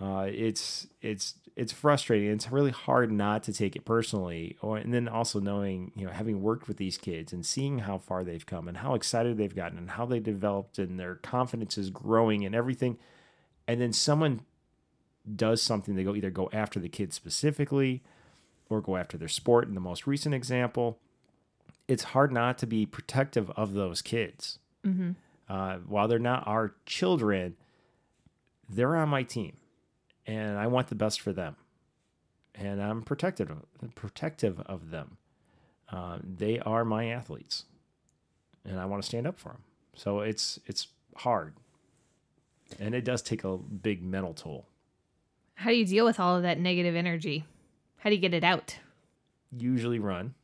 Uh, it's it's it's frustrating. It's really hard not to take it personally, or and then also knowing you know having worked with these kids and seeing how far they've come and how excited they've gotten and how they developed and their confidence is growing and everything, and then someone does something they go either go after the kids specifically or go after their sport. In the most recent example, it's hard not to be protective of those kids. Uh, while they're not our children, they're on my team and I want the best for them, and I'm protective of, protective of them. Uh, they are my athletes, and I want to stand up for them. So it's it's hard, and it does take a big mental toll. How do you deal with all of that negative energy? How do you get it out? Usually run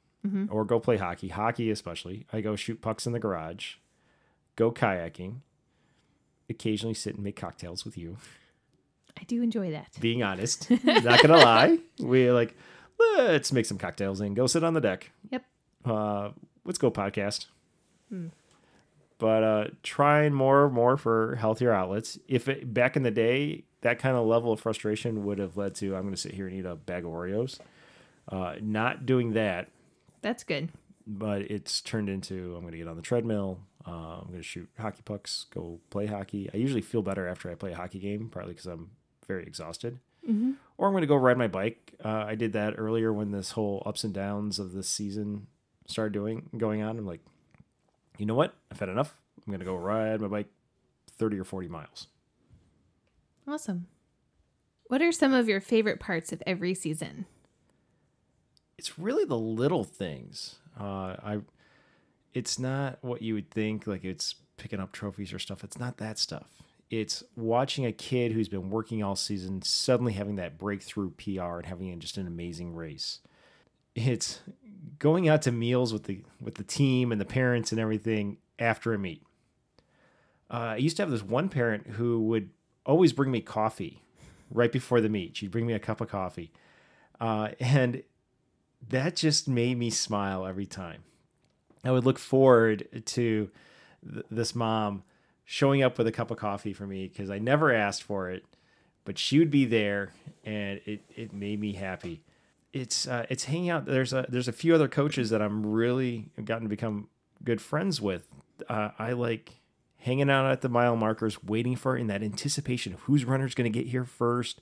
or go play hockey. Hockey especially. I go shoot pucks in the garage, go kayaking, occasionally sit and make cocktails with you. I do enjoy that. being honest. Not gonna lie. We like let's make some cocktails and go sit on the deck. Yep. Uh, let's go podcast. But uh, trying more and more for healthier outlets. If it, back in the day, that kind of level of frustration would have led to I'm going to sit here and eat a bag of Oreos. Uh, not doing that, That's good. but it's turned into I'm going to get on the treadmill. Uh, I'm going to shoot hockey pucks, go play hockey. I usually feel better after I play a hockey game, partly because I'm very exhausted. Or I'm going to go ride my bike. Uh, I did that earlier when this whole ups and downs of this season started doing going on. I'm like, you know what? I've had enough. I'm going to go ride my bike 30 or 40 miles. Awesome. What are some of your favorite parts of every season? it's really the little things. Uh, I, it's not what you would think. Like it's picking up trophies or stuff. It's not that stuff. It's watching a kid who's been working all season suddenly having that breakthrough PR and having just an amazing race. It's going out to meals with the with the team and the parents and everything after a meet. Uh, I used to have this one parent who would always bring me coffee right before the meet. She'd bring me a cup of coffee, uh, and that just made me smile every time. I would look forward to th- this mom showing up with a cup of coffee for me because I never asked for it, but she would be there, and it it made me happy. It's uh, it's hanging out. There's a there's a few other coaches that I'm really gotten to become good friends with. Uh, I like hanging out at the mile markers, waiting for in that anticipation of whose runner's going to get here first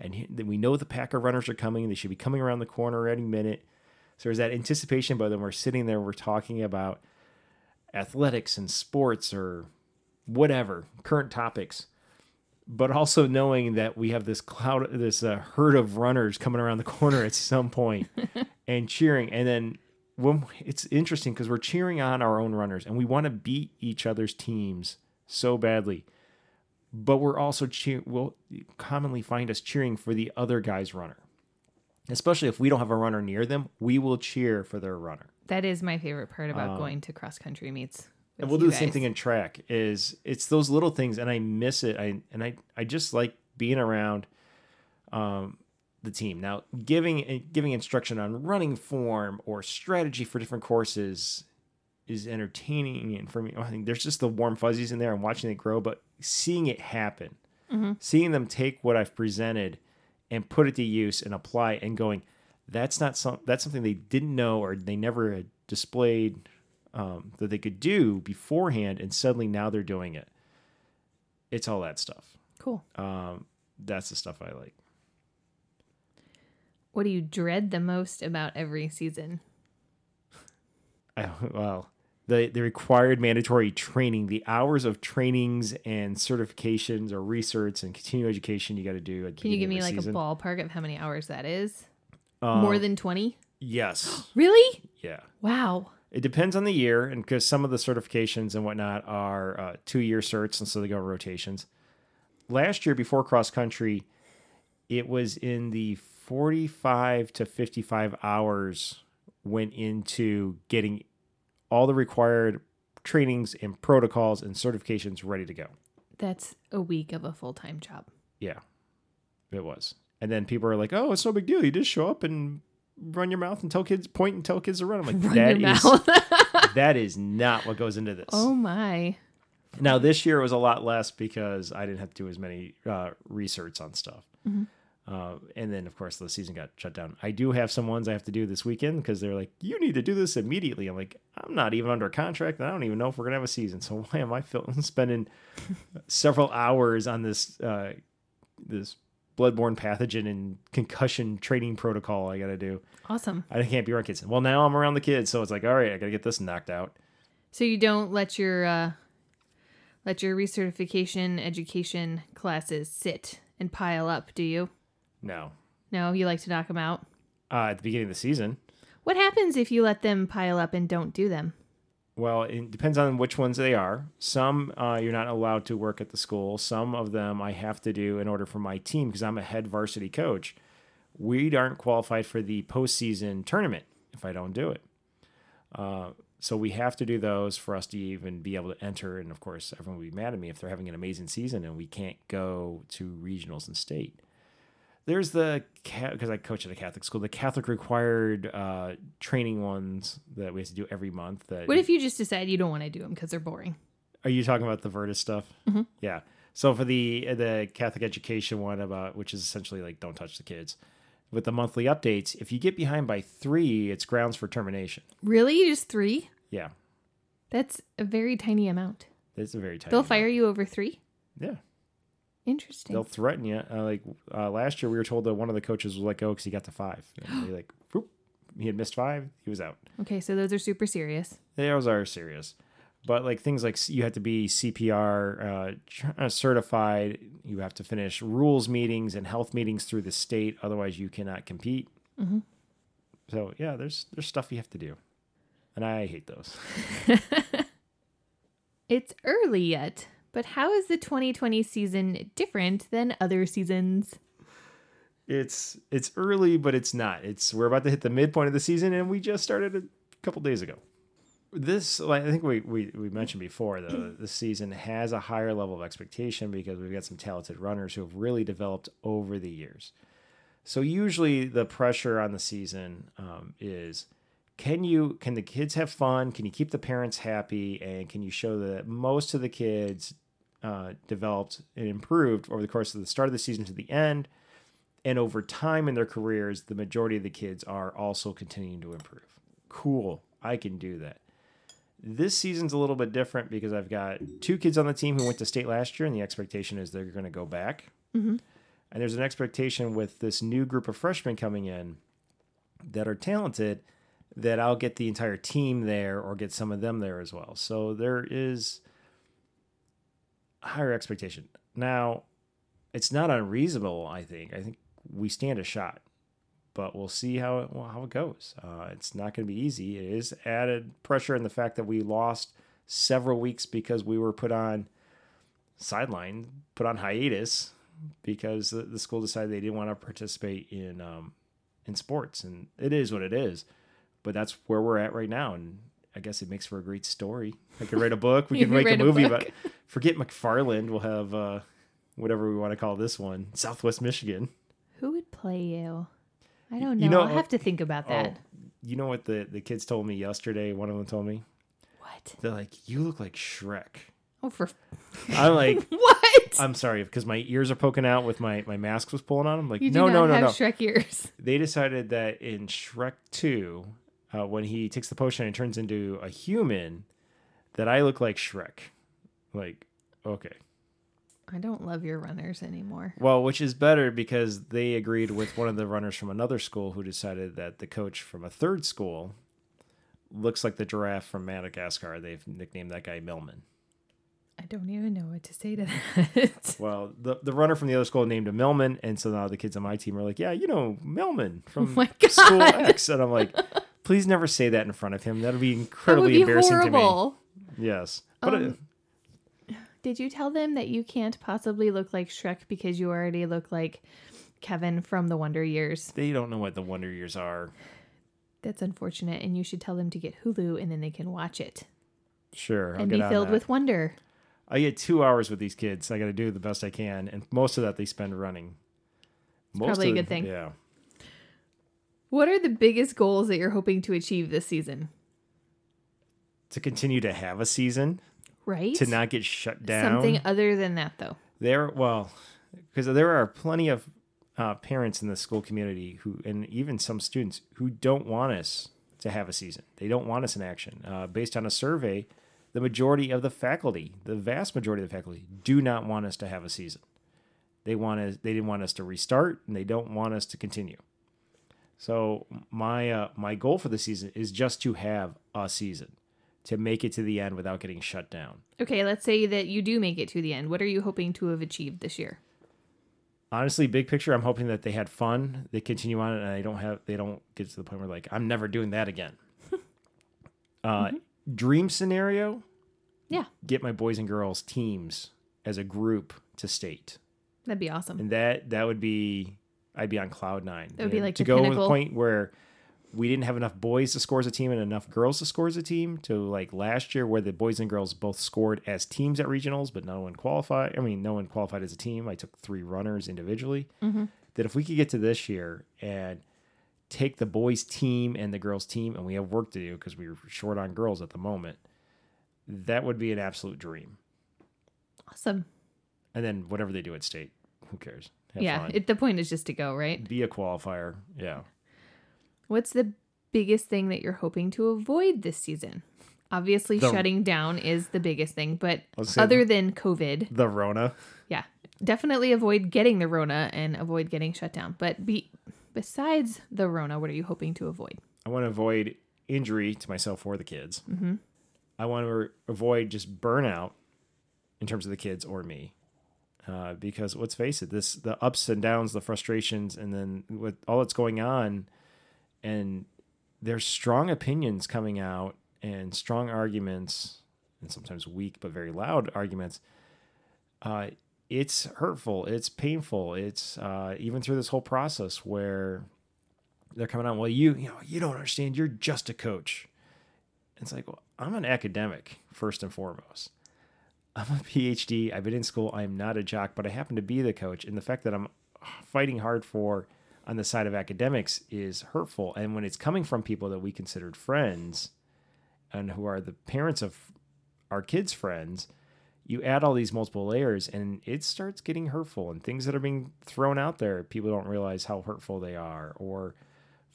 and then we know the Packer runners are coming. They should be coming around the corner any minute. So there's that anticipation, but then we're sitting there, we're talking about athletics and sports or whatever current topics but also knowing that we have this cloud this uh, herd of runners coming around the corner at some point and cheering. And then when it's interesting because we're cheering on our own runners and we want to beat each other's teams so badly but we're also cheer we'll commonly find us cheering for the other guy's runner. Especially if we don't have a runner near them we will cheer for their runner. That is my favorite part about going to cross country meets. And we'll do the same thing in track is it's those little things and i miss it. I and i i just like being around um the team. Now giving giving instruction on running form or strategy for different courses is entertaining and for me. I think there's just the warm fuzzies in there and watching it grow but seeing it happen seeing them take what i've presented and put it to use and apply and going that's not some that's something they didn't know or they never had displayed um, that they could do beforehand and suddenly now they're doing it it's all that stuff Cool. um, that's the stuff i like What do you dread the most about every season? I, well the, the required mandatory training the hours of trainings and certifications or research and continuing education you got to do at Can you give me like season. a ballpark of how many hours that is? Um, More than 20? yes Really? yeah Wow. It depends on the year, and because some of the certifications and whatnot are uh, two year certs, and so they go rotations. Last year, before cross country, it was in the 45 to 55 hours went into getting all the required trainings and protocols and certifications ready to go. That's a week of a full time job. Yeah, it was. And then people are like, "Oh, it's no big deal. You just show up and run your mouth and tell kids, point and tell kids to run." I'm like, Run "That is that is not what goes into this." oh my. Now this year was a lot less because I didn't have to do as many uh, research on stuff. Uh, and then of course the season got shut down. I do have some ones I have to do this weekend because they're like, you need to do this immediately. I'm like, I'm not even under contract. And I don't even know if we're gonna have a season. So why am I fil- spending several hours on this uh, this bloodborne pathogen and concussion training protocol I got to do? Awesome. I can't be around kids. Well, now I'm around the kids, so it's like, all right, I got to get this knocked out. So you don't let your uh let your recertification education classes sit and pile up, do you? No, No, you like to knock them out. uh, at the beginning of the season. What happens if you let them pile up and don't do them? Well, it depends on which ones they are. Some uh, you're not allowed to work at the school. Some of them I have to do in order for my team because I'm a head varsity coach. We aren't qualified for the postseason tournament if I don't do it. Uh, so we have to do those for us to even be able to enter. And of course, everyone will be mad at me if they're having an amazing season and we can't go to regionals and state. There's the because I coach at a Catholic school, the Catholic required uh, training ones that we have to do every month. That What if you just decide you don't want to do them because they're boring? are you talking about the Virtus stuff? Mhm. Yeah. So for the the Catholic education one about which is essentially like don't touch the kids, with the monthly updates, if you get behind by three, it's grounds for termination. Really? Just three? Yeah, That's a very tiny amount. it's a very tight. They'll amount. fire you over three? Yeah, Interesting. they'll threaten you. Uh, like uh, last year, we were told that one of the coaches was let go because he got to five. And they like, whoop, he had missed five, he was out. Okay, so those are super serious. Those are serious. But like things like you have to be CPR uh, uh, certified, you have to finish rules meetings and health meetings through the state, otherwise you cannot compete. Mhm. So yeah, there's there's stuff you have to do, and I hate those. It's early yet, but how is the 2020 season different than other seasons? It's it's early, but it's not. It's we're about to hit the midpoint of the season, and we just started a couple days ago. This, I think we, we, we mentioned before, though, this season has a higher level of expectation because we've got some talented runners who have really developed over the years. So usually the pressure on the season um, is can you can the kids have fun? Can you keep the parents happy? And can you show that most of the kids uh, developed and improved over the course of the start of the season to the end? And over time in their careers, the majority of the kids are also continuing to improve. Cool. I can do that. This season's a little bit different because I've got two kids on the team who went to state last year, and the expectation is they're going to go back. Mhm. And there's an expectation with this new group of freshmen coming in that are talented that I'll get the entire team there or get some of them there as well. So there is higher expectation. Now, it's not unreasonable, I think. I think we stand a shot, but we'll see how it, well, how it goes. Uh, it's not going to be easy. It is added pressure in the fact that we lost several weeks because we were put on sideline, put on hiatus because the, the school decided they didn't want to participate in um, in sports, and it is what it is. But that's where we're at right now, and I guess it makes for a great story. I could write a book. We could make a a movie, but forget McFarland. We'll have uh, whatever we want to call this one, Southwest Michigan. Who would play you? I don't know. You know, I'll have to think about that. Oh, you know what the the kids told me yesterday? One of them told me What? they're like, "You look like Shrek." Oh, for I'm like, what? I'm sorry because my ears are poking out with my my mask was pulling on. I'm like, you no, no, no, no. Shrek ears. they decided that in Shrek 2, uh, when he takes the potion and turns into a human, that I look like Shrek. Like, okay. I don't love your runners anymore. Well, which is better because they agreed with one of the runners from another school who decided that the coach from a third school looks like the giraffe from Madagascar. They've nicknamed that guy Melman. I don't even know what to say to that. Well, the, the runner from the other school named him Melman, and so now the kids on my team are like, "Yeah, you know Melman from Oh School X," and I'm like, "Please never say that in front of him. That'll be that would incredibly be embarrassing horrible. to me." Yes, but Um, it, Did you tell them that you can't possibly look like Shrek because you already look like Kevin from the Wonder Years? they don't know what the Wonder Years are. That's unfortunate, and you should tell them to get Hulu and then they can watch it Sure, I'll and be filled with wonder. I get two hours with these kids. I got to do the best I can, and most of that they spend running. Most probably a good thing. Yeah. What are the biggest goals that you're hoping to achieve this season? To continue to have a season, Right? to not get shut down. Something other than that, though. There, well, because there are plenty of uh, parents in the school community who, and even some students who don't want us to have a season. They don't want us in action. Uh, based on a survey, the majority of the faculty, the vast majority of the faculty, do not want us to have a season. They want us. They didn't want us to restart, and they don't want us to continue. So my uh, my goal for the season is just to have a season, to make it to the end without getting shut down. Okay, let's say that you do make it to the end. What are you hoping to have achieved this year? honestly, big picture, I'm hoping that they had fun. They continue on and I don't have they don't get to the point where like I'm never doing that again. uh, Dream scenario: Yeah, get my boys and girls teams as a group to state, that'd be awesome. and that that would be I'd be on cloud nine. That would be like to go to the point where we didn't have enough boys to score as a team and enough girls to score as a team to like last year where the boys and girls both scored as teams at regionals but no one qualified i mean no one qualified as a team i took three runners individually Mm-hmm. that if we could get to this year and take the boys team and the girls team and we have work to do because we're short on girls at the moment that would be an absolute dream Awesome. and then whatever they do at state who cares Have yeah, it, the point is just to go, right? be a qualifier yeah What's the biggest thing that you're hoping to avoid this season? Obviously, The- shutting down is the biggest thing, but other than COVID, the rona yeah, definitely avoid getting the Rona and avoid getting shut down. But be besides the Rona, what are you hoping to avoid? I want to avoid injury to myself or the kids. Mm-hmm. I want to avoid just burnout in terms of the kids or me. Uh, because let's face it, this the ups and downs, the frustrations, and then with all that's going on, and there's strong opinions coming out and strong arguments, and sometimes weak but very loud arguments. Uh, it's hurtful. It's painful. It's uh, even through this whole process where they're coming out. Well, you you know you don't understand. You're just a coach. It's like well, I'm an academic first and foremost. I'm a PhD. I've been in school. I'm not a jock, but I happen to be the coach. And the fact that I'm fighting hard for on the side of academics is hurtful. And when it's coming from people that we considered friends and who are the parents of our kids' friends, you add all these multiple layers and it starts getting hurtful. And things that are being thrown out there, people don't realize how hurtful they are. Or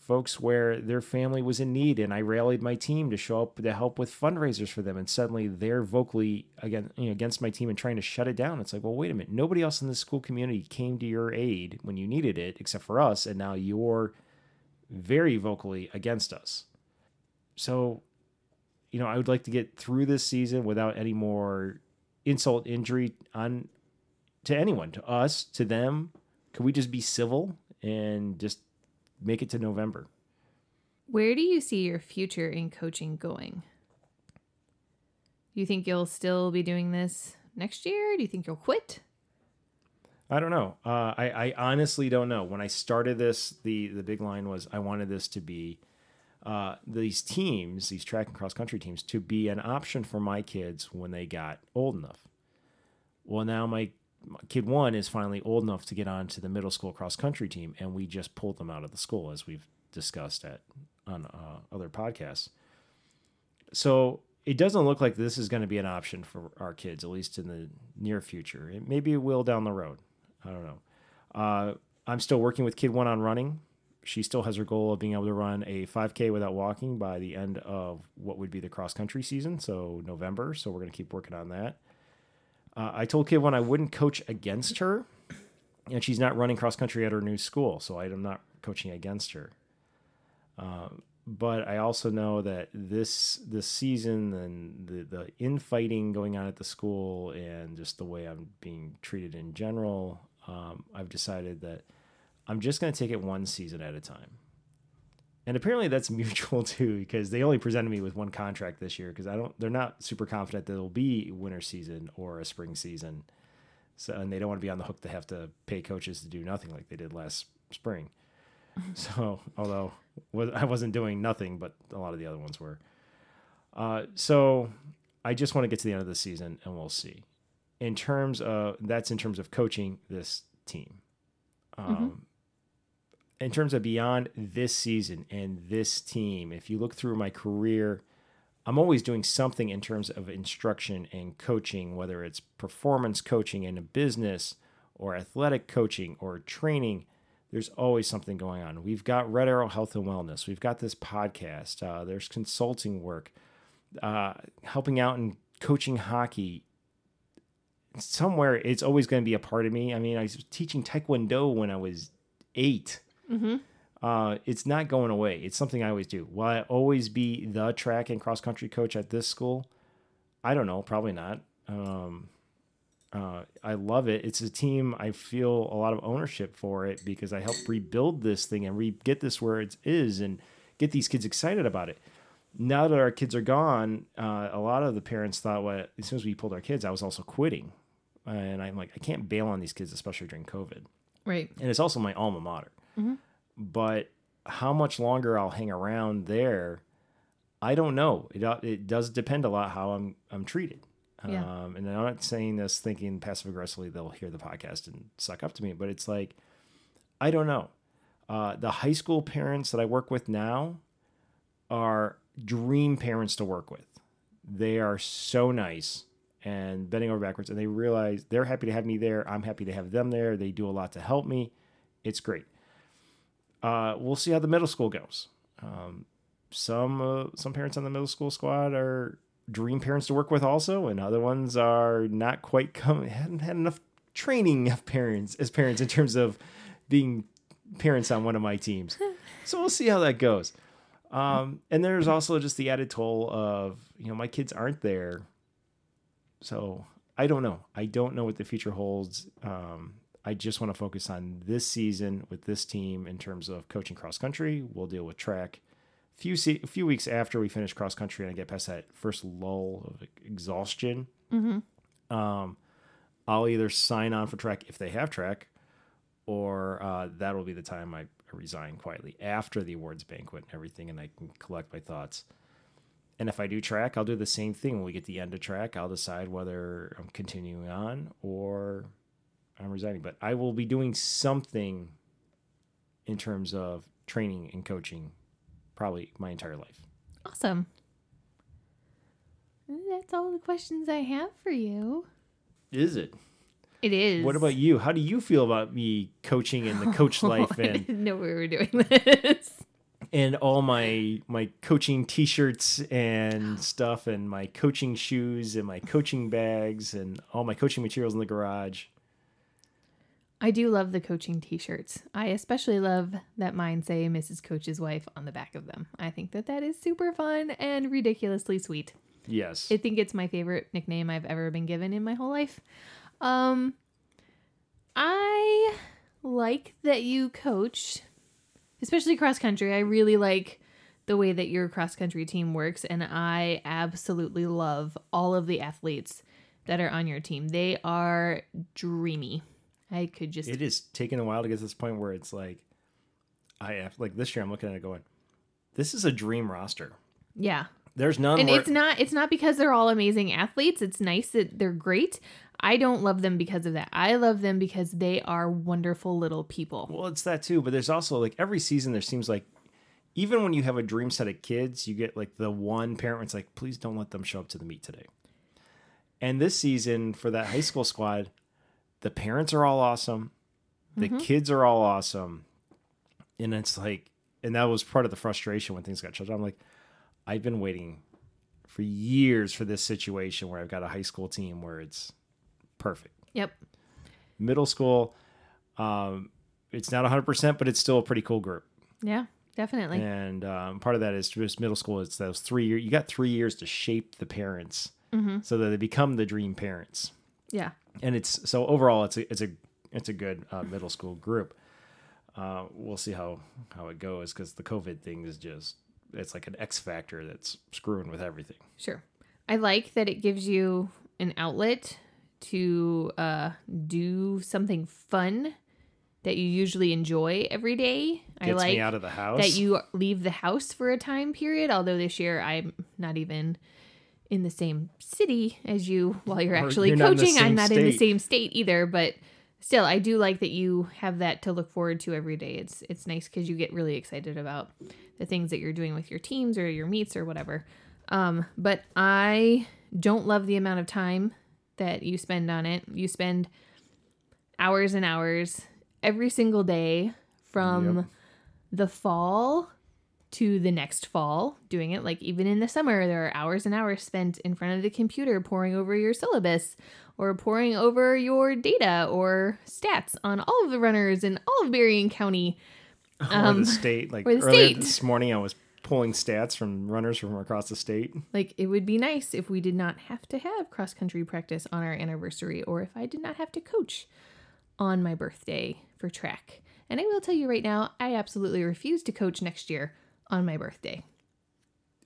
folks where their family was in need and I rallied my team to show up to help with fundraisers for them and suddenly they're vocally again you know, against my team and trying to shut it down. It's like, well, wait a minute. Nobody else in the school community came to your aid when you needed it except for us and now you're very vocally against us. so, you know, I would like to get through this season without any more insult, injury on to anyone, to us, to them. Could we just be civil and just make it to November? Where do you see your future in coaching going? Do you think you'll still be doing this next year? Do you think you'll quit? I don't know. Uh, I, I honestly don't know. When I started this, the the big line was I wanted this to be uh, these teams, these track and cross country teams, to be an option for my kids when they got old enough. Well, now my, my kid one is finally old enough to get on to the middle school cross country team, and we just pulled them out of the school as we've discussed at on uh, other podcasts. So it doesn't look like this is going to be an option for our kids, at least in the near future. It, maybe it will down the road. I don't know. Uh, I'm still working with Kid One on running. She still has her goal of being able to run a 5K without walking by the end of what would be the cross country season, so November. So we're going to keep working on that. Uh, I told Kid I wouldn't coach against her, and she's not running cross country at her new school, so I'm not coaching against her. Um, but I also know that this this season and the the infighting going on at the school and just the way I'm being treated in general, um, I've decided that I'm just going to take it one season at a time. And apparently that's mutual too, because they only presented me with one contract this year because I don't. They're not super confident that it'll be winter season or a spring season, so and they don't want to be on the hook to have to pay coaches to do nothing like they did last spring. So, although I wasn't doing nothing, but a lot of the other ones were. Uh, so, I just want to get to the end of the season, and we'll see. In terms of that's in terms of coaching this team. Um, In terms of beyond this season and this team, if you look through my career, I'm always doing something in terms of instruction and coaching, whether it's performance coaching in a business or athletic coaching or training there's always something going on. We've got Red Arrow Health and Wellness. We've got this podcast. Uh, there's consulting work, uh, helping out and coaching hockey. Somewhere, it's always going to be a part of me. I mean, I was teaching Taekwondo when I was 8 Mm-hmm. Uh, it's not going away. It's something I always do. Will I always be the track and cross country coach at this school? I don't know. Probably not. Um, uh, I love it. It's a team I feel a lot of ownership for it because I helped rebuild this thing and re get this where it is and get these kids excited about it. Now that our kids are gone, uh, a lot of the parents thought, well, as soon as we pulled our kids, I was also quitting. And I'm like, I can't bail on these kids, especially during COVID. Right. And it's also my alma mater. But how much longer I'll hang around there, I don't know. It, uh, it does depend a lot how I'm I'm treated. Yeah. Um, and I'm not saying this thinking passive aggressively they'll hear the podcast and suck up to me, but it's like, I don't know. Uh, the high school parents that I work with now are dream parents to work with. They are so nice and bending over backwards, and they realize they're happy to have me there. I'm happy to have them there. They do a lot to help me. It's great. Uh, we'll see how the middle school goes. Um, some uh, some parents on the middle school squad are dream parents to work with also and other ones are not quite come hadn't had enough training of parents as parents in terms of being parents on one of my teams. So we'll see how that goes. Um, and there's also just the added toll of you know my kids aren't there. So i don't know. I don't know what the future holds. Um, i just want to focus on this season with this team in terms of coaching cross country we'll deal with track few se- a few weeks after we finish cross country and I get past that first lull of exhaustion, um, I'll either sign on for track if they have track, or uh, that'll be the time I resign quietly after the awards banquet and everything, and I can collect my thoughts. And if I do track, I'll do the same thing. When we get the end of track, I'll decide whether I'm continuing on or I'm resigning. But I will be doing something in terms of training and coaching probably my entire life. Awesome. That's all the questions I have for you. Is it? It is. What about you? How do you feel about me coaching in the coach life I and didn't know we were doing this. and all my my coaching t-shirts and stuff and my coaching shoes and my coaching bags and all my coaching materials in the garage? I do love the coaching t-shirts. I especially love that mine say Mrs. Coach's wife on the back of them. I think that that is super fun and ridiculously sweet. Yes. I think it's my favorite nickname I've ever been given in my whole life. Um I like that you coach especially cross country. I really like the way that your cross country team works and I absolutely love all of the athletes that are on your team. They are dreamy. I could just it is taking a while to get to this point where it's like I have like this year I'm looking at it going, this is a dream roster. yeah. There's none And where it's not it's not because they're all amazing athletes. It's nice that they're great. I don't love them because of that. I love them because they are wonderful little people. well, it's that too, but there's also like every season there seems like even when you have a dream set of kids, you get like the one parent that's like, please don't let them show up to the meet today. And this season for that high school squad, the parents are all awesome. The kids are all awesome. And it's like, and that was part of the frustration when things got shut down. I'm like, I've been waiting for years for this situation where I've got a high school team where it's perfect. Yep. Middle school, um, it's not 100%, but it's still a pretty cool group. Yeah, definitely. And um, part of that is just middle school. It's those three years. You got three years to shape the parents so that they become the dream parents. Yeah. And it's so overall, it's a it's a it's a good uh, middle school group. Uh, we'll see how how it goes because the COVID thing is just it's like an X factor that's screwing with everything. Sure. I like that it gives you an outlet to uh, do something fun that you usually enjoy every day. I like me out of the house. that you leave the house for a time period. Although this year I'm not even in the same city as you while you're actually you're not coaching. I'm same not in the same state either, but still I do like that you have that to look forward to every day. It's it's nice cuz you get really excited about the things that you're doing with your teams or your meets or whatever. Um, but I don't love the amount of time that you spend on it. You spend hours and hours every single day from Yep. the fall to the next fall doing it like even in the summer there are hours and hours spent in front of the computer poring over your syllabus or poring over your data or stats on all of the runners in all of Berrien County or um, the state. Like the earlier state. this morning, I was pulling stats from runners from across the state. like it would be nice if we did not have to have cross country practice on our anniversary or if I did not have to coach on my birthday for track. And I will tell you right now, I absolutely refuse to coach next year on my birthday.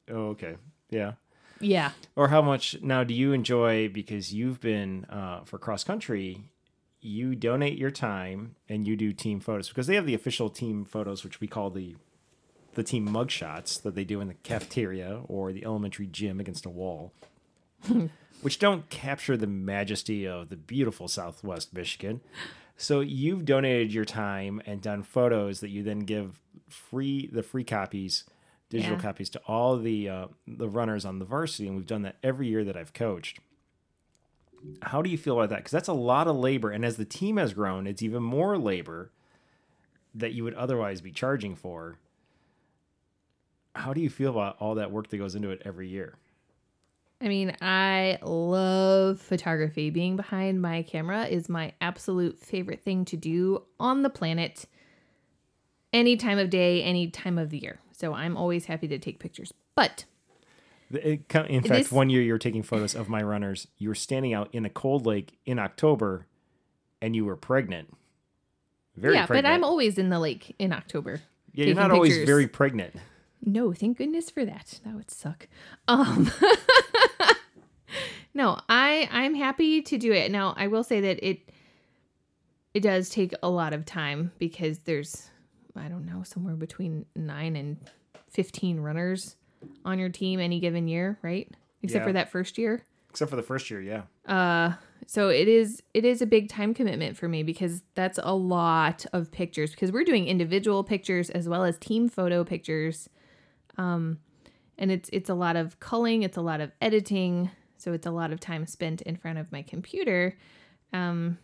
Oh, okay, yeah. Yeah. Or how much now do you enjoy because you've been uh, for cross country? You donate your time and you do team photos because they have the official team photos, which we call the the team mugshots that they do in the cafeteria or the elementary gym against a wall, which don't capture the majesty of the beautiful Southwest Michigan. So you've donated your time and done photos that you then give free the free copies, digital Yeah. copies to all the uh, the runners on the varsity, and we've done that every year that I've coached. How do you feel about that? Because that's a lot of labor, and as the team has grown, it's even more labor that you would otherwise be charging for. How do you feel about all that work that goes into it every year? I mean, I love photography. Being behind my camera is my absolute favorite thing to do on the planet. Any time of day, any time of the year. So I'm always happy to take pictures. But In fact, This- one year you were taking photos of my runners. You were standing out in a cold lake in October, and you were pregnant. Very yeah, pregnant. but I'm always in the lake in October. yeah, you're not always very pregnant. No, thank goodness for that. That would suck. Um No, I I'm happy to do it. Now, I will say that it it does take a lot of time because there's I don't know, somewhere between 9 and 15 runners on your team any given year, right? Except Yeah. for that first year. Except for the first year, yeah. Uh so it is it is a big time commitment for me because that's a lot of pictures because we're doing individual pictures as well as team photo pictures. Um and it's it's a lot of culling, it's a lot of editing, so it's a lot of time spent in front of my computer. Um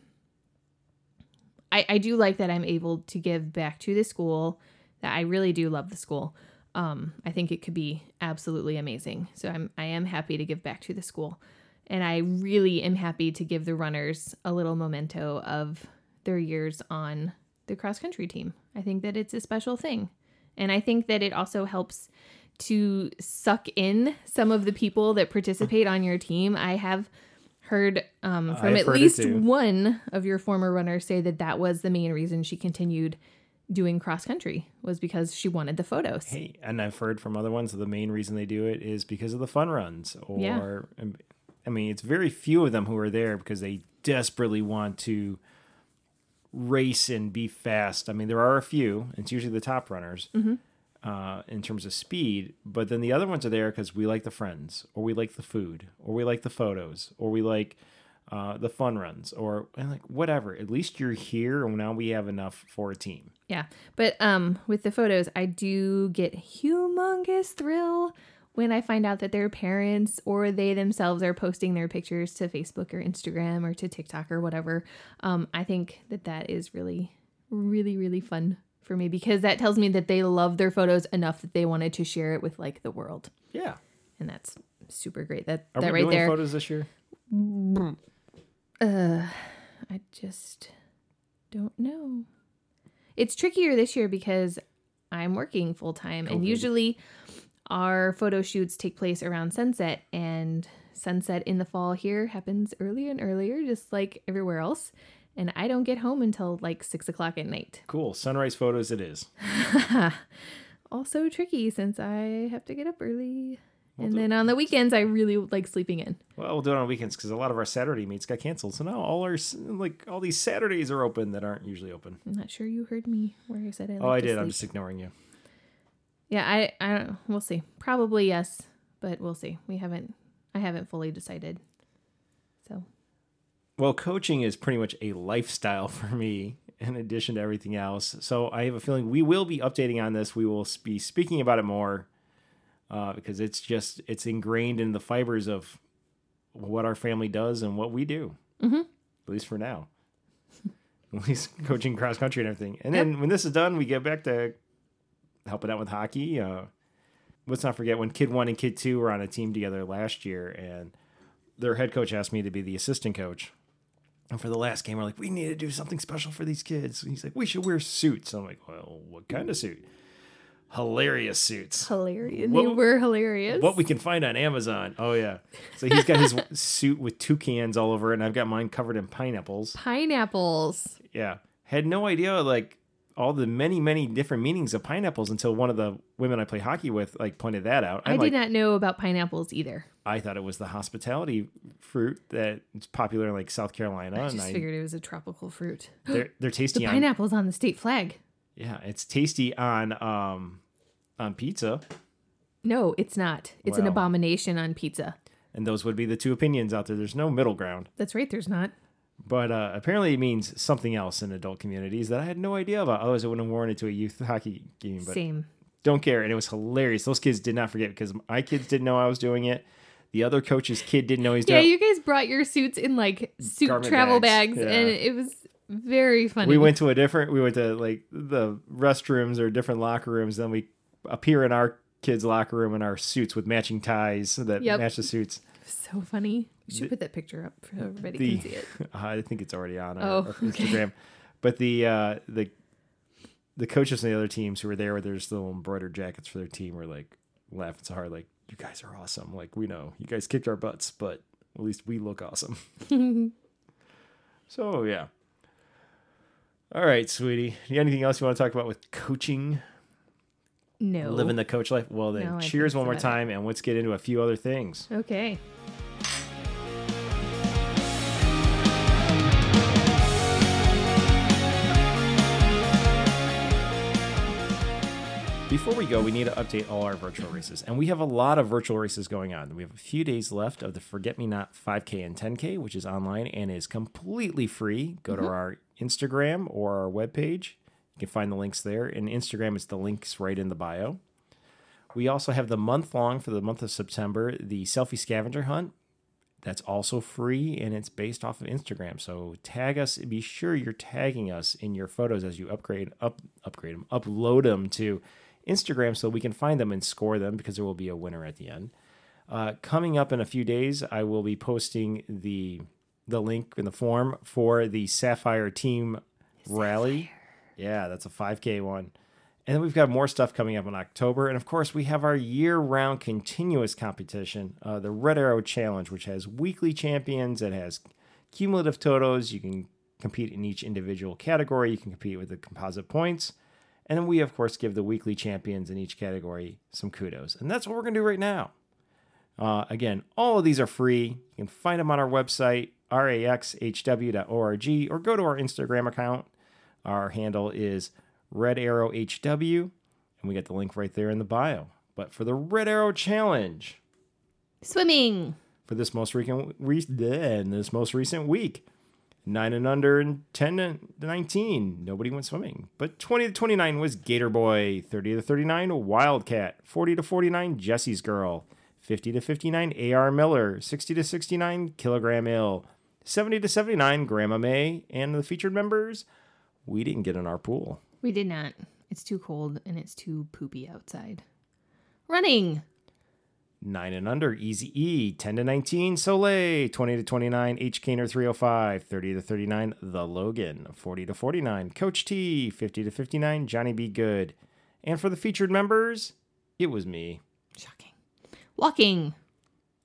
I I do like that I'm able to give back to the school. That I really do love the school. Um I think it could be absolutely amazing. So I'm I am happy to give back to the school. And I really am happy to give the runners a little memento of their years on the cross country team. I think that it's a special thing. And I think that it also helps to suck in some of the people that participate on your team. I have heard um, uh, from I've at heard least one of your former runners say that that was the main reason she continued doing cross country was because she wanted the photos. Hey, and I've heard from other ones that the main reason they do it is because of the fun runs. Or, Yeah. Um, I mean, it's very few of them who are there because they desperately want to race and be fast. I mean, there are a few. It's usually the top runners mm-hmm. Uh, in terms of speed, but then the other ones are there because we like the friends, or we like the food, or we like the photos, or we like uh, the fun runs, or like whatever. At least you're here, and now we have enough for a team. Yeah. But um with the photos, I do get humongous thrill when I find out that their parents or they themselves are posting their pictures to Facebook or Instagram or to TikTok or whatever. Um I think that that is really really really fun for me because that tells me that they love their photos enough that they wanted to share it with like the world. Yeah. And that's super great. That Are that we right doing there. photos this year? Uh, I just don't know. It's trickier this year because I'm working full time, and usually our photo shoots take place around sunset, and sunset in the fall here happens earlier and earlier, just like everywhere else. And I don't get home until like six o'clock at night. Cool. Sunrise photos it is. also tricky since I have to get up early. Well, and the- then on the weekends, I really like sleeping in. Well, we'll do it on weekends because a lot of our Saturday meets got canceled. So now all our like all these Saturdays are open that aren't usually open. I'm not sure you heard me where I said I. oh, like I to did. I'm just ignoring you. Yeah, I I don't know. We'll see. Probably yes, but we'll see. We haven't I haven't fully decided. Well, coaching is pretty much a lifestyle for me in addition to everything else. So I have a feeling we will be updating on this. We will be speaking about it more uh, because it's just it's ingrained in the fibers of what our family does and what we do. Mhm. At least for now. At least coaching cross country and everything. And then when this is done, we get back to helping out with hockey. Uh, let's not forget when Kid One and Kid Two were on a team together last year, and their head coach asked me to be the assistant coach. And for the last game, we're like, we need to do something special for these kids. And he's like, we should wear suits. I'm like, well, what kind of suit? Hilarious suits. hilarious. What- they were hilarious. What we can find on Amazon. Oh yeah. So he's got his suit with toucans all over it, and I've got mine covered in pineapples. Pineapples. Yeah. Had no idea like all the many, many different meanings of pineapples until one of the women I play hockey with like pointed that out. I I'm did like, not know about pineapples either. I thought it was the hospitality fruit that is popular in like South Carolina. I and just I, figured it was a tropical fruit. they're they're The tasty on pineapple's on the state flag. yeah, it's tasty on um on pizza. No, it's not. It's an abomination on pizza. And those would be the two opinions out there. There's no middle ground. That's right. There's not. But uh, apparently it means something else in adult communities that I had no idea about. Otherwise I wouldn't have worn it to a youth hockey game. But Same. don't care. And it was hilarious. Those kids did not forget because my kids didn't know I was doing it. The other coach's kid didn't know he's Yeah, doing it. Yeah, you guys brought your suits in like suit Garment travel bags, bags, yeah. and it was very funny. We went to a different. We went to like the restrooms or different locker rooms. Then we appear in our kids' locker room in our suits with matching ties that Yep. match the suits. so funny. You should The- put that picture up for everybody the- can see it. I think it's already on our, Oh, our okay. Instagram. But the uh, the the coaches from the other teams who were there with their little embroidered jackets for their team were like laughing so hard, like you guys are awesome. Like we know you guys kicked our butts, but at least we look awesome. so yeah. All right, sweetie. You anything else you want to talk about with coaching? No. living the coach life. Well, then, No, cheers one more it. time, and let's get into a few other things. Okay. Before we go, we need to update all our virtual races, and we have a lot of virtual races going on. We have a few days left of the Forget Me Not 5K and 10K, which is online and is completely free. Go to mm-hmm. our Instagram or our webpage. You can find the links there. In Instagram, it's the links right in the bio. We also have the month long for the month of September, the selfie scavenger hunt. That's also free and it's based off of Instagram. So tag us. Be sure you're tagging us in your photos as you upgrade, up, upgrade them, upload them to Instagram so we can find them and score them because there will be a winner at the end. Uh, coming up in a few days, I will be posting the the link in the form for the Sapphire Team rally. Yeah, that's a 5K one. And then we've got more stuff coming up in October. And of course, we have our year round continuous competition, uh, the Red Arrow Challenge, which has weekly champions. It has cumulative totals. You can compete in each individual category, you can compete with the composite points. And then we, of course, give the weekly champions in each category some kudos. And that's what we're going to do right now. Uh, again, all of these are free. You can find them on our website, raxhw.org, or go to our Instagram account. Our handle is Red Arrow HW, and we get the link right there in the bio. But for the Red Arrow Challenge, Swimming. for this most recent re- this most recent week, nine and under and ten to nineteen, nobody went swimming. But twenty to twenty nine was Gator Boy, thirty to thirty nine Wildcat, forty to forty nine Jesse's Girl, fifty to fifty nine A.R. Miller, sixty to sixty nine Kilogram Ill, seventy to seventy nine Grandma May, and the featured members. We didn't get in our pool. We did not. It's too cold and it's too poopy outside. Running. 9 and under, Easy E, 10 to 19, Soleil, 20 to 29, H. Kaner 305, 30 to 39, The Logan, 40 to 49, Coach T, 50 to 59, Johnny B. Good. And for the featured members, it was me. Shocking. Walking.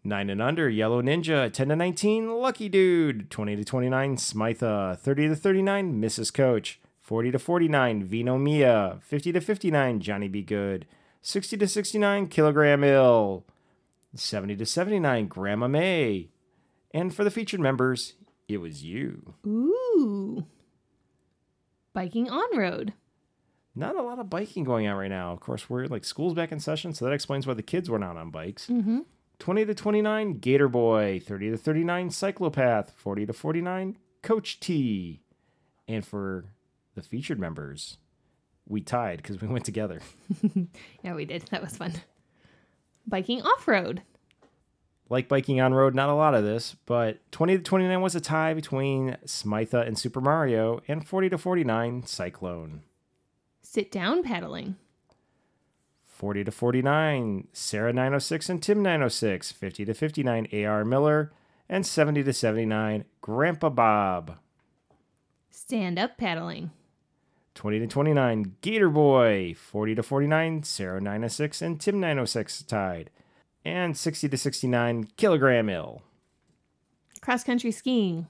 9 and under, Yellow Ninja, 10 to 19, Lucky Dude, 20 to 29, Smitha, 30 to 39, Mrs. Coach, 40 to 49, Vino Mia, 50 to 59, Johnny B. Good, 60 to 69, Kilogram Ill, 70 to 79, Grandma May. And for the featured members, it was you. Ooh. Biking on road. Not a lot of biking going on right now. Of course, we're like school's back in session, so that explains why the kids were not on bikes. Mm-hmm. 20 to 29, Gator Boy. 30 to 39, Cyclopath. 40 to 49, Coach T. And for the featured members, we tied because we went together. Yeah, we did. That was fun. Biking off road. Like biking on road, not a lot of this, but 20 to 29 was a tie between Smitha and Super Mario, and 40 to 49, Cyclone. Sit down paddling. 40 to 49, Sarah 906 and Tim 906, 50 to 59, AR Miller, and 70 to 79, Grandpa Bob. Stand up paddling. 20 to 29, Gator Boy. 40 to 49, Sarah 906 and Tim 906 tied. And 60 to 69, Kilogram Ill. Cross country skiing.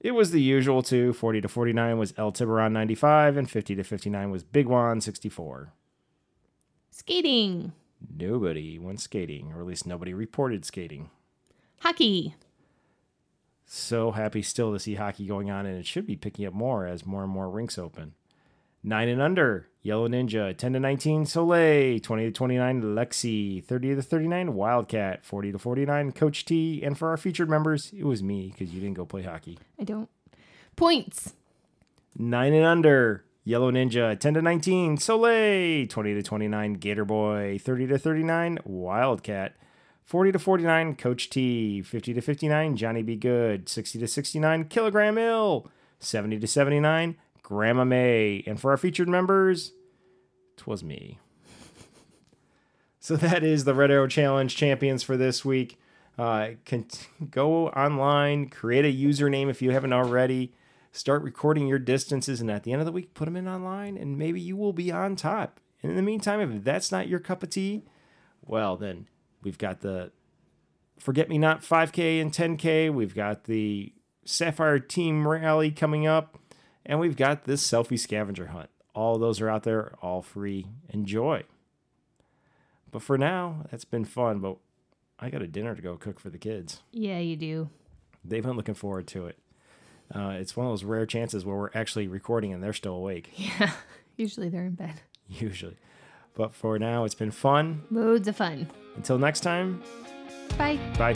It was the usual too. 40 to 49 was El Tiburon 95, and 50 to 59 was Big Juan 64. Skating. Nobody went skating, or at least nobody reported skating. Hockey. So happy still to see hockey going on, and it should be picking up more as more and more rinks open. Nine and under, Yellow Ninja, 10 to 19, Soleil, 20 to 29, Lexi, 30 to 39, Wildcat, 40 to 49, Coach T, and for our featured members, it was me because you didn't go play hockey. I don't. Points. Nine and under, Yellow Ninja, 10 to 19, Soleil, 20 to 29, Gator Boy, 30 to 39, Wildcat, 40 to 49, Coach T, 50 to 59, Johnny B. Good, 60 to 69, Kilogram Ill, 70 to 79, Grandma May, and for our featured members, 'twas me. so that is the Red Arrow Challenge champions for this week. Uh, can go online, create a username if you haven't already. Start recording your distances, and at the end of the week, put them in online, and maybe you will be on top. And in the meantime, if that's not your cup of tea, well, then we've got the Forget Me Not 5K and 10K. We've got the Sapphire Team Rally coming up, and we've got this selfie scavenger hunt. All those are out there, all free. Enjoy. But for now, that's been fun. But I got a dinner to go cook for the kids. Yeah, you do. They've been looking forward to it. Uh, it's one of those rare chances where we're actually recording and they're still awake, Yeah. Usually they're in bed. usually. But for now, it's been fun. Loads of fun. Until next time, Bye. bye.